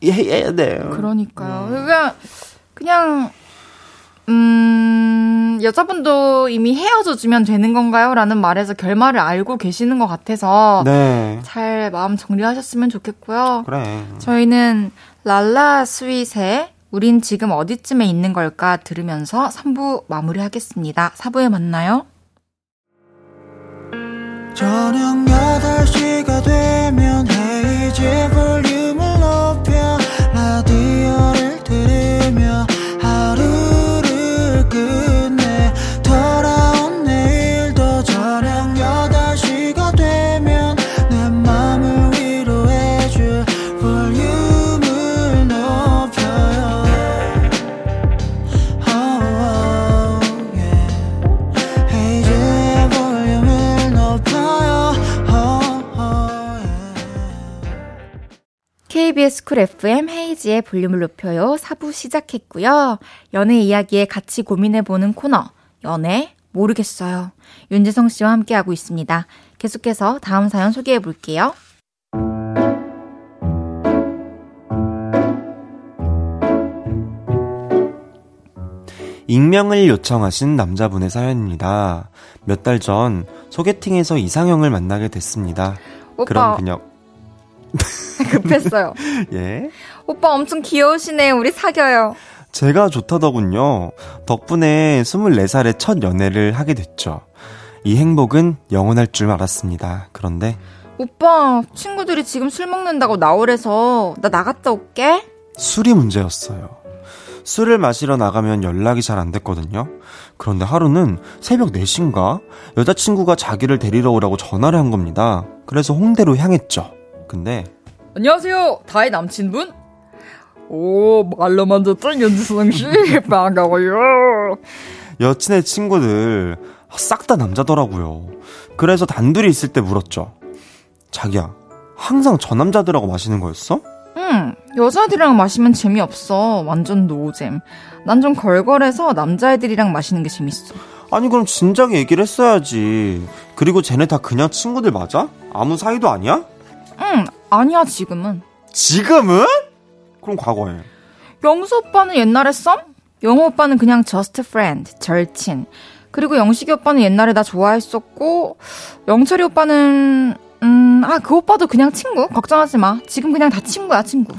해야 돼. 그러니까요. 그냥 그냥 음 여자분도 이미 헤어져 주면 되는 건가요? 라는 말에서 결말을 알고 계시는 것 같아서 네. 잘 마음 정리하셨으면 좋겠고요. 그래. 저희는 랄라 스윗의 우린 지금 어디쯤에 있는 걸까 들으면서 3부 마무리하겠습니다. 4부에 만나요. 저녁 8시가 되면 헤이즈 볼륨을 높여 KBS 쿨 FM 헤이지의 볼륨을 높여요. 4부 시작했고요. 연애 이야기에 같이 고민해보는 코너, 연애 모르겠어요. 윤지성 씨와 함께하고 있습니다. 계속해서 다음 사연 소개해볼게요. 익명을 요청하신 남자분의 사연입니다. 몇 달 전 소개팅에서 이상형을 만나게 됐습니다. 오빠, 그럼 그냥, [LAUGHS] 급했어요. [LAUGHS] 예. 오빠 엄청 귀여우시네. 우리 사겨요. 제가 좋다더군요. 덕분에 24살에 첫 연애를 하게 됐죠. 이 행복은 영원할 줄 알았습니다. 그런데 오빠, 친구들이 지금 술 먹는다고 나오래서 나 나갔다 올게. 술이 문제였어요. 술을 마시러 나가면 연락이 잘 안 됐거든요. 그런데 하루는 새벽 4시인가 여자친구가 자기를 데리러 오라고 전화를 한 겁니다. 그래서 홍대로 향했죠. 근데 안녕하세요. 다의 남친분? 오, 말로만 듣던 윤지성 씨. [LAUGHS] 반가워요. 여친의 친구들 싹 다 남자더라고요. 그래서 단둘이 있을 때 물었죠. 자기야, 항상 저 남자들하고 마시는 거였어? 응, 여자애들이랑 마시면 재미없어. 완전 노잼. 난 좀 걸걸해서 남자애들이랑 마시는 게 재밌어. 아니 그럼 진작에 얘기를 했어야지. 그리고 쟤네 다 그냥 친구들 맞아? 아무 사이도 아니야? 응, 아니야, 지금은. 지금은? 그럼 과거에. 영수 오빠는 옛날에 썸? 영호 오빠는 그냥 just friend, 절친. 그리고 영식이 오빠는 옛날에 나 좋아했었고, 영철이 오빠는, 음, 아, 그 오빠도 그냥 친구? 걱정하지 마. 지금 그냥 다 친구야, 친구.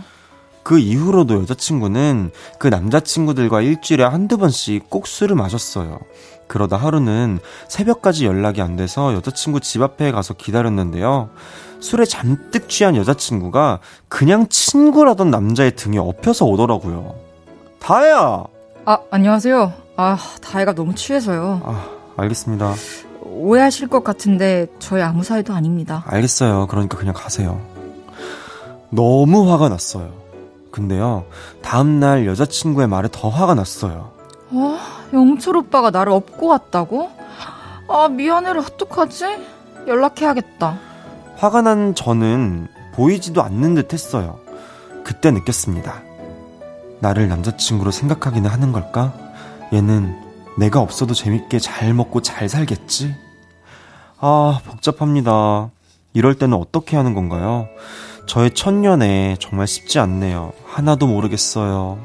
그 이후로도 여자친구는 그 남자친구들과 일주일에 한두 번씩 꼭 술을 마셨어요. 그러다 하루는 새벽까지 연락이 안 돼서 여자친구 집 앞에 가서 기다렸는데요. 술에 잔뜩 취한 여자친구가 그냥 친구라던 남자의 등에 엎혀서 오더라고요. 다혜야! 아, 안녕하세요. 아, 다혜가 너무 취해서요. 아, 알겠습니다. 오해하실 것 같은데, 저희 아무 사이도 아닙니다. 알겠어요. 그러니까 그냥 가세요. 너무 화가 났어요. 근데요, 다음날 여자친구의 말에 더 화가 났어요. 어, 영철 오빠가 나를 업고 왔다고? 아, 미안해라, 어떡하지? 연락해야겠다. 화가 난 저는 보이지도 않는 듯 했어요. 그때 느꼈습니다. 나를 남자친구로 생각하기는 하는 걸까? 얘는 내가 없어도 재밌게 잘 먹고 잘 살겠지? 아, 복잡합니다. 이럴 때는 어떻게 하는 건가요? 저의 첫년에 정말 쉽지 않네요. 하나도 모르겠어요.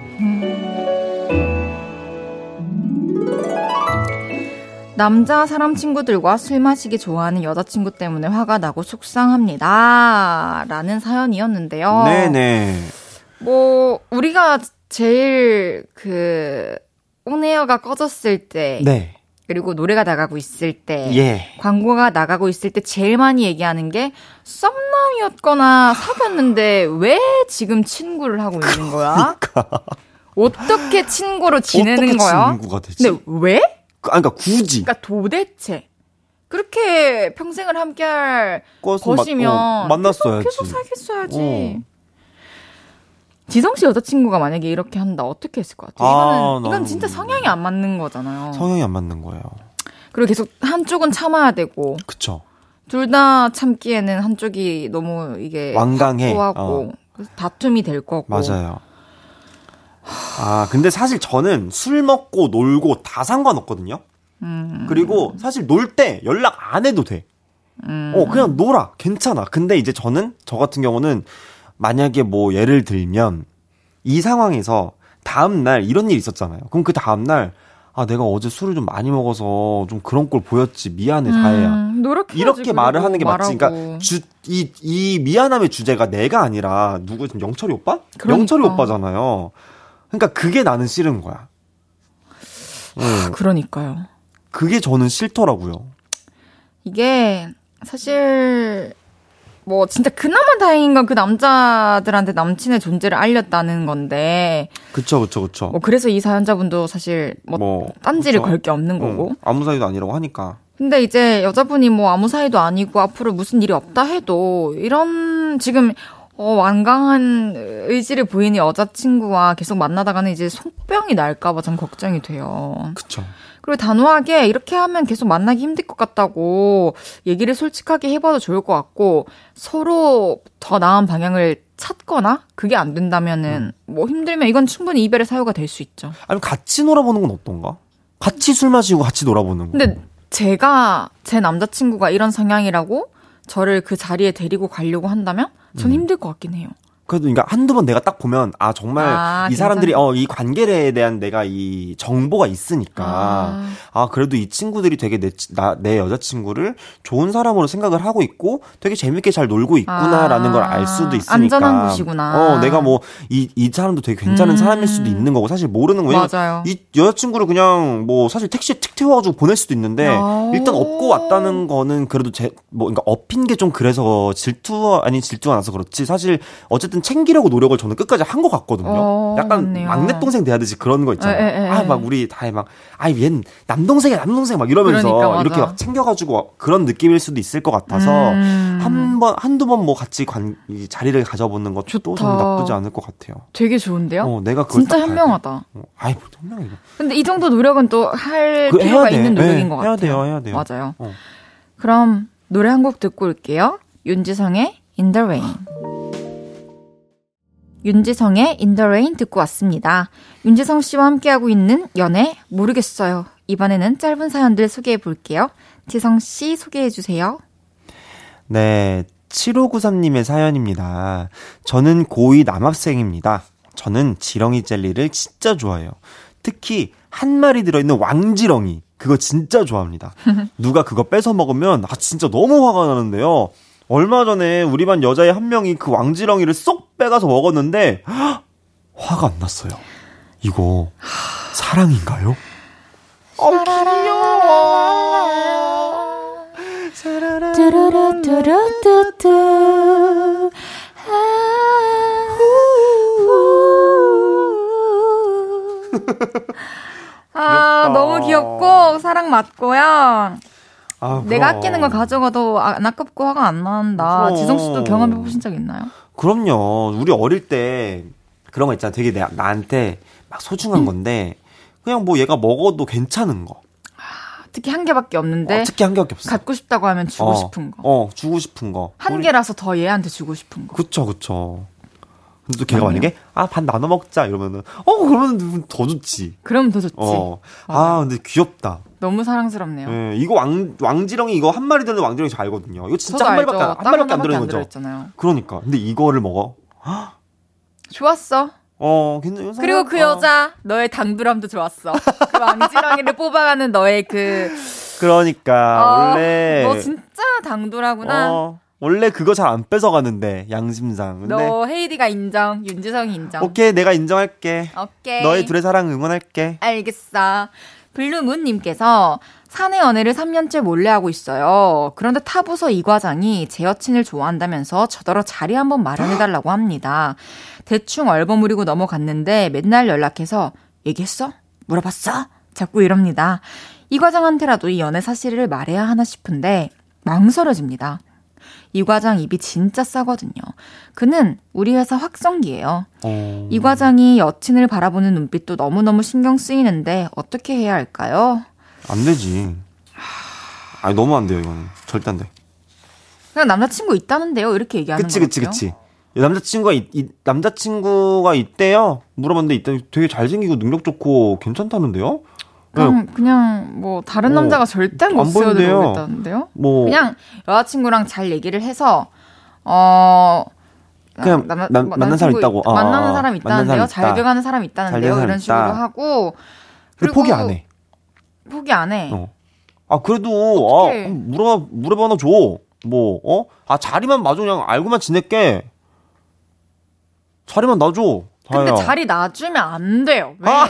남자 사람 친구들과 술 마시기 좋아하는 여자친구 때문에 화가 나고 속상합니다. 라는 사연이었는데요. 네네. 뭐, 우리가 제일 그, 온에어가 꺼졌을 때, 네. 그리고 노래가 나가고 있을 때, 예. 광고가 나가고 있을 때 제일 많이 얘기하는 게 썸남이었거나 사귀었는데 왜 지금 친구를 하고 있는 거야? 어떻게 친구로 지내는 그러니까. 어떻게 거야? 친구가 되지? 근데 왜? 그- 아니, 그러니까 굳이 그러니까 도대체 그렇게 평생을 함께할 것이면 어, 만났어야지. 계속, 계속 사귀었어야지. 어. 지성 씨 여자친구가 만약에 이렇게 한다 어떻게 했을 것 같아요? 아, 이거는 이건 나는 진짜 성향이 안 맞는 거잖아요. 성향이 안 맞는 거예요. 그리고 계속 한쪽은 참아야 되고 그쵸. 둘 다 참기에는 한쪽이 너무 이게 완강해. 확고하고 어. 다툼이 될 거고. 맞아요. 아, 근데 사실 저는 술 먹고 놀고 다 상관없거든요. 음. 그리고 사실 놀 때 연락 안 해도 돼. 음. 어, 그냥 놀아. 괜찮아. 근데 이제 저는, 저 같은 경우는 만약에 뭐 예를 들면 이 상황에서 다음날 이런 일 있었잖아요. 그럼 그 다음날 아, 내가 어제 술을 좀 많이 먹어서 좀 그런 걸 보였지. 미안해, 다혜야. 음, 노력해야지, 이렇게 말을 하는 게 맞지. 그러니까. 주, 이, 이 미안함의 주제가 내가 아니라 누구, 지금 영철이 오빠? 그러니까. 영철이 오빠잖아요. 그러니까 그게 나는 싫은 거야. 응. 그러니까요. 그게 저는 싫더라고요. 이게 사실 뭐 진짜 그나마 다행인 건 그 남자들한테 남친의 존재를 알렸다는 건데 그쵸, 그쵸, 그쵸. 뭐 그래서 이 사연자분도 사실 뭐, 뭐, 딴지를. 걸 게 없는 거고. 응, 아무 사이도 아니라고 하니까. 근데 이제 여자분이 뭐 아무 사이도 아니고 앞으로 무슨 일이 없다 해도 이런 지금 어, 완강한 의지를 보이는 여자친구와 계속 만나다가는 이제 속병이 날까봐 좀 걱정이 돼요. 그쵸. 그리고 단호하게 이렇게 하면 계속 만나기 힘들 것 같다고 얘기를 솔직하게 해봐도 좋을 것 같고 서로 더 나은 방향을 찾거나 그게 안 된다면은 뭐 힘들면 이건 충분히 이별의 사유가 될 수 있죠. 아니면 같이 놀아보는 건 어떤가? 같이 술 마시고 같이 놀아보는 거. 근데 제가 제 남자친구가 이런 성향이라고 저를 그 자리에 데리고 가려고 한다면 전 힘들 것 같긴 해요. 그래도 그러니까 한두 번 내가 딱 보면 아 정말 아, 이 사람들이. 어 이 관계에 대한 내가 이 정보가 있으니까 아. 아, 그래도 이 친구들이 되게 내, 나, 내 여자친구를 좋은 사람으로 생각을 하고 있고 되게 재밌게 잘 놀고 있구나라는 아, 걸알 수도 있으니까 안전한 곳이구나. 어 내가 뭐 이 이 사람도 되게 괜찮은 음. 사람일 수도 있는 거고 사실 모르는 거예요. 이 여자친구를 그냥 뭐 사실 택시에 틱 태워가지고 보낼 수도 있는데 오. 일단 업고 왔다는 거는 그래도 제 뭐 그러니까 업힌 게 좀 그래서 질투 아니 질투가 나서 그렇지 사실 어쨌든 챙기려고 노력을 저는 끝까지 한 것 같거든요. 어, 약간 맞네요. 막내 동생 대하듯이 그런 거 있잖아요. 에, 에, 에. 아막 우리 다혜 막 아이 얜 남동생이야 남동생 막 이러면서 그러니까. 이렇게 막 챙겨가지고 그런 느낌일 수도 있을 것 같아서 음. 한번 한두 번 뭐 같이 관, 이 자리를 가져보는 것도 좋다. 저는 나쁘지 않을 것 같아요. 되게 좋은데요? 어, 내가 진짜. 현명하다. 어, 아이 뭐 현명해. 근데 이 정도 노력은 또할 그 필요가 해야 돼. 있는 노력인 네, 것 해야 같아요. 돼요, 해야 돼요. 맞아요. 어. 그럼 노래 한 곡 듣고 올게요. 윤지성의 In the Rain. 윤지성의 Rain 듣고 왔습니다. 윤지성 씨와 함께하고 있는 연애 모르겠어요. 이번에는 짧은 사연들 소개해 볼게요. 지성 씨 소개해 주세요. 네, 7593님의 사연입니다. 저는 고2 남학생입니다. 저는 지렁이 젤리를 진짜 좋아해요. 특히 한 마리 들어있는 왕지렁이. 그거 진짜 좋아합니다. 누가 그거 뺏어 먹으면 아 진짜 너무 화가 나는데요. 얼마 전에 우리 반 여자애 한 명이 그 왕지렁이를 쏙 빼가서 먹었는데 헉, 화가 안 났어요. 이거 사랑인가요? 어 귀여워. 뚜루루뚜루뚜뚜. 아, 귀엽다. 너무 귀엽고 사랑 맞고요. 아, 내가 그럼. 아끼는 거 가져가도 안 아깝고 화가 안 난다. 그럼. 지성 씨도 경험해 보신 적 있나요? 그럼요. 우리 어릴 때 그런 거 있잖아. 되게 내, 나한테 막 음. 소중한 건데 그냥 뭐 얘가 먹어도 괜찮은 거. 특히 한 개밖에 없는데 어, 특히 한 개밖에 없어. 갖고 싶다고 하면 주고 어, 싶은 거. 어, 주고 싶은 거. 한 우리- 개라서 더 얘한테 주고 싶은 거. 그쵸, 그쵸. 근데 또 걔가. 만약에 아 반 나눠 먹자 이러면은 어 그러면 더 좋지. 그러면 더 좋지. 어. 아 맞아요. 근데 귀엽다. 너무 사랑스럽네요. 예, 이거 왕 왕지렁이 이거 한 마리 되는 왕지렁이 저 알거든요. 이거 진짜 한 마리밖에. 안- 한딱 마리밖에 안안 거죠. 들어있잖아요. 그러니까 근데 이거를 먹어. [GASPS] 좋았어. 어, 괜찮. 그리고 그 어. 여자 너의 당돌함도 좋았어. 그 왕지렁이를 뽑아가는 너의 그 그러니까 어, 원래 너 진짜 당돌하구나. 어, 원래 그거 잘 안 뺏어가는데 양심상. 근데 너 헤이디가 인정, 윤지성이 인정. 오케이 내가 인정할게. 오케이. 너의 둘의 사랑 응원할게. 알겠어. 블루문님께서 사내 연애를 3년째 몰래 하고 있어요. 그런데 타부서 이 과장이 제 여친을 좋아한다면서 저더러 자리 한번 마련해달라고 합니다. 대충 얼버무리고 넘어갔는데 맨날 연락해서 얘기했어? 물어봤어? 자꾸 이럽니다. 이 과장한테라도 이 연애 사실을 말해야 하나 싶은데 망설여집니다. 이 과장 입이 진짜 싸거든요. 그는 우리 회사 확성기예요. 어. 이 과장이 여친을 바라보는 눈빛도 너무너무 신경 쓰이는데 어떻게 해야 할까요? 안 되지. 아니 너무 안 돼요 이거는 절대 안 돼. 그냥 남자친구 있다는데요? 이렇게 얘기하는 그치 거 그치 같아요. 그치. 남자친구가 있, 있- 남자친구가 있대요. 물어봤는데 있다. 되게 잘생기고 능력 좋고 괜찮다는데요. 그냥, 그냥 뭐 다른 어, 남자가 절대 못. 쓰여들어오겠다는데요? 뭐 그냥 여자친구랑 잘 얘기를 해서 어 그냥 남- 만- 뭐 만난 사람 있다고. 어, 만나는 어, 사람 있다는데요. 잘. 돼가는 사람 잘 있다는데요. 이런 식으로 있다. 하고 그리고 포기 안 해. 포기 안 해. 어. 아 그래도 어떡해. 아 물어 물어봐나 줘. 뭐 어? 아 자리만 마저 그냥 알고만 지낼게. 자리만 놔줘. 근데. 자리 놔주면 안 돼요. 왜? 아.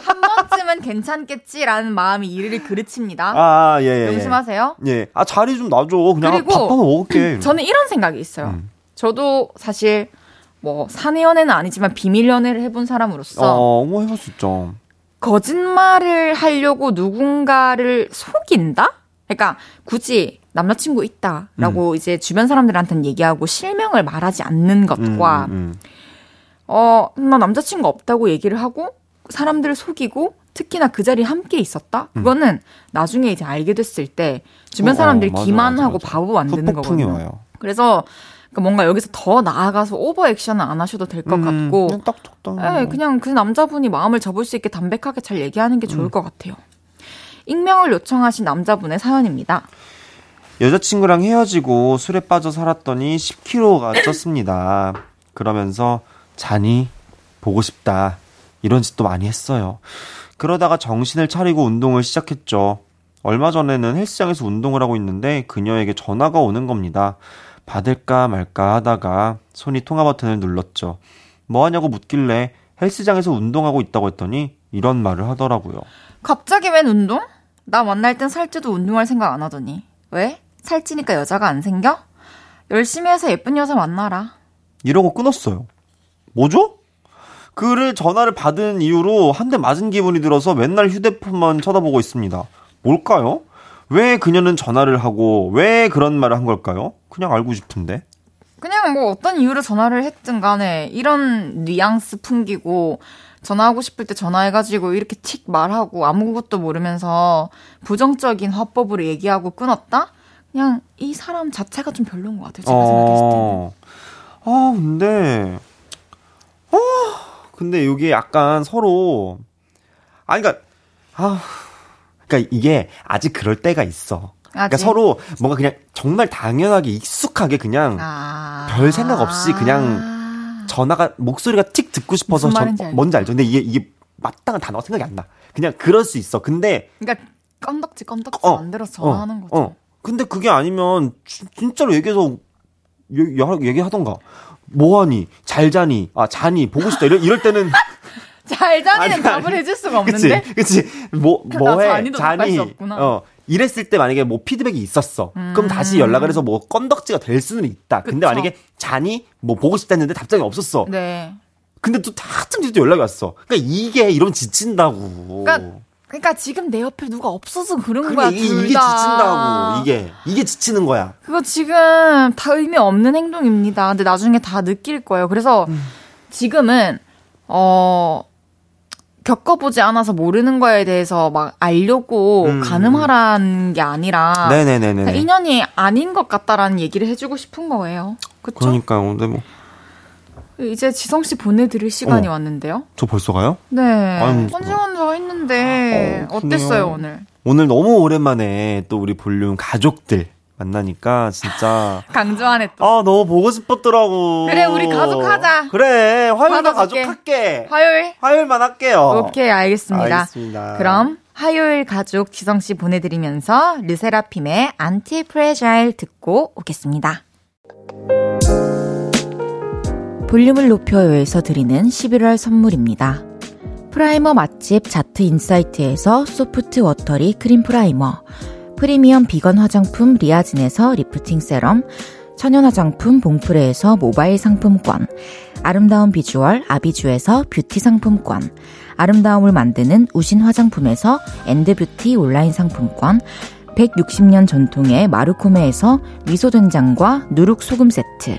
한 번쯤은 괜찮겠지라는 마음이 이를 그르칩니다. 아, 예, 예. 예. 명심하세요. 예. 아, 자리 좀 놔줘. 그냥 그리고 밥 한번 먹을게. [CLEARS THROAT] 저는 이런 생각이 있어요. 음. 저도 사실 뭐 사내 연애는 아니지만 비밀 연애를 해본 사람으로서 어, 뭐 해볼 수 있죠. 거짓말을 하려고 누군가를 속인다? 그러니까 굳이 남자친구 있다라고 이제 주변 사람들한테는 얘기하고 실명을 말하지 않는 음, 것과 음, 어, 나 남자친구 없다고 얘기를 하고 사람들을 속이고 특히나 그 자리에 함께 있었다? 그거는 나중에 이제 알게 됐을 때 주변 음. 어, 사람들이 맞아, 기만하고 맞아, 맞아. 바보 만드는 후폭풍이 거거든요. 와요. 그래서 그 뭔가 여기서 더 나아가서 오버 액션은 안 하셔도 될것 음, 같고 그냥 딱 적당히. 예, 그냥 그 남자분이 마음을 접을 수 있게 담백하게 잘 얘기하는 게 좋을 음. 것 같아요. 익명을 요청하신 남자분의 사연입니다. 여자친구랑 헤어지고 술에 빠져 살았더니 10kg가 쪘습니다. 그러면서 자니 보고 싶다. 이런 짓도 많이 했어요. 그러다가 정신을 차리고 운동을 시작했죠. 얼마 전에는 헬스장에서 운동을 하고 있는데 그녀에게 전화가 오는 겁니다. 받을까 말까 하다가 손이 통화 버튼을 눌렀죠. 뭐 하냐고 묻길래 헬스장에서 운동하고 있다고 했더니 이런 말을 하더라고요. 갑자기 웬 운동? 나 만날 땐 살찌도 운동할 생각 안 하더니. 왜? 살찌니까 여자가 안 생겨? 열심히 해서 예쁜 여자 만나라. 이러고 끊었어요. 뭐죠? 그를 전화를 받은 이후로 한 대 맞은 기분이 들어서 맨날 휴대폰만 쳐다보고 있습니다. 뭘까요? 왜 그녀는 전화를 하고 왜 그런 말을 한 걸까요? 그냥 알고 싶은데. 그냥 뭐 어떤 이유로 전화를 했든 간에 이런 뉘앙스 풍기고 전화하고 싶을 때 전화해가지고 이렇게 틱 말하고 아무것도 모르면서 부정적인 화법으로 얘기하고 끊었다? 그냥 이 사람 자체가 좀 별로인 것 같아요. 제가 생각했을 때는. 어. 아, 근데 어, 근데 이게 약간 서로 아니 그러니까 아 그러니까 이게 아직 그럴 때가 있어. 그러니까 아직? 서로 뭔가 그냥 정말 당연하게 익숙하게 그냥 아. 별 생각 없이 그냥 전화가 목소리가 틱 듣고 싶어서 전- 알죠. 뭔지 알죠. 근데 이게 이게 마땅한 단어가 생각이 안 나. 그냥 그럴 수 있어. 근데 그러니까 건덕지 건덕지 어, 만들어서 전화하는 거죠. 어. 근데 그게 아니면 진- 진짜로 얘기해서 얘- 얘기하던가. 뭐하니? 잘 자니? 아 자니? 보고 싶다. 이럴, 이럴 때는 [LAUGHS] 잘 자니는 아니, 답을 아니. 해줄 수가 그치 없는데. 그치 뭐나 뭐해? 없구나. 어 이랬을 때 만약에 뭐 피드백이 있었어. 그럼 음. 다시 연락을 해서 뭐 건덕지가 될 수는 있다. 근데 그쵸. 만약에 자니? 뭐 보고 싶다 했는데 답장이 없었어. 네. 근데 또 한참 뒤에 또 연락이 왔어. 그러니까 이게 이러면 지친다고. 그러니까 그러니까 지금 내 옆에 누가 없어서 그런 그래, 거야. 이게, 둘 이게 다. 지친다고. 이게 이게 지치는 거야. 그거 지금 다 의미 없는 행동입니다. 근데 나중에 다 느낄 거예요. 그래서 음. 지금은 어 겪어보지 않아서 모르는 거에 대해서 막 알려고 음. 가늠하라는 게 아니라 네네네네. 인연이 아닌 것 같다라는 얘기를 해주고 싶은 거예요. 그쵸? 그러니까요. 근데 뭐저 이제 지성 씨 보내드릴 시간이 어. 왔는데요. 벌써 가요? 네. 아유, 헌지원저 했는데 어, 어땠어요. 오늘? 오늘 너무 오랜만에 또 우리 볼륨 가족들 만나니까 진짜 [LAUGHS] 강조하네 또. 아 너무 보고 싶었더라고. 그래, 우리 가족 하자. 그래 화요일만 받아줄게. 가족 할게. 화요일? 화요일만 할게요. 오케이, 알겠습니다. 알겠습니다. 그럼 화요일 가족 지성 씨 보내드리면서 르세라핌의 ANTIFRAGILE 듣고 오겠습니다. 볼륨을 높여요에서 드리는 11월 선물입니다. primer 맛집 자트 인사이트에서 soft watery cream primer, 프리미엄 비건 화장품 리아진에서 lifting serum, 천연 화장품 봉프레에서 모바일 상품권, 아름다운 비주얼 아비주에서 뷰티 상품권, 아름다움을 만드는 우신 화장품에서 엔드뷰티 온라인 상품권, 160년 전통의 마르코메에서 미소된장과 누룩소금 세트,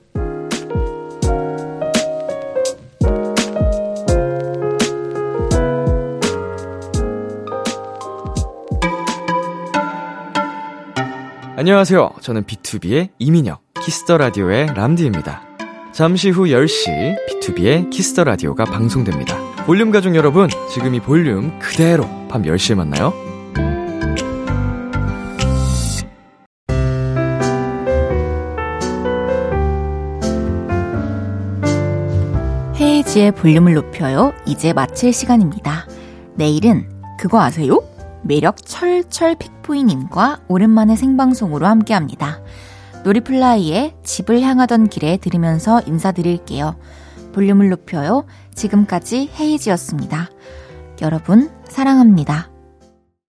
안녕하세요. 저는 B2B의 이민혁, 키스 더 라디오의 람디입니다. 잠시 후 10시 비투비의 키스 더 라디오가 방송됩니다. 볼륨 가족 여러분, 지금 이 볼륨 그대로 밤 10시에 만나요. 헤이즈의 볼륨을 높여요. 이제 마칠 시간입니다. 내일은 그거 아세요? 매력 철철 픽보이님과 오랜만에 생방송으로 함께합니다. 놀이플라이의 집을 향하던 길에 들으면서 인사드릴게요. 볼륨을 높여요. 지금까지 헤이지였습니다. 여러분, 사랑합니다.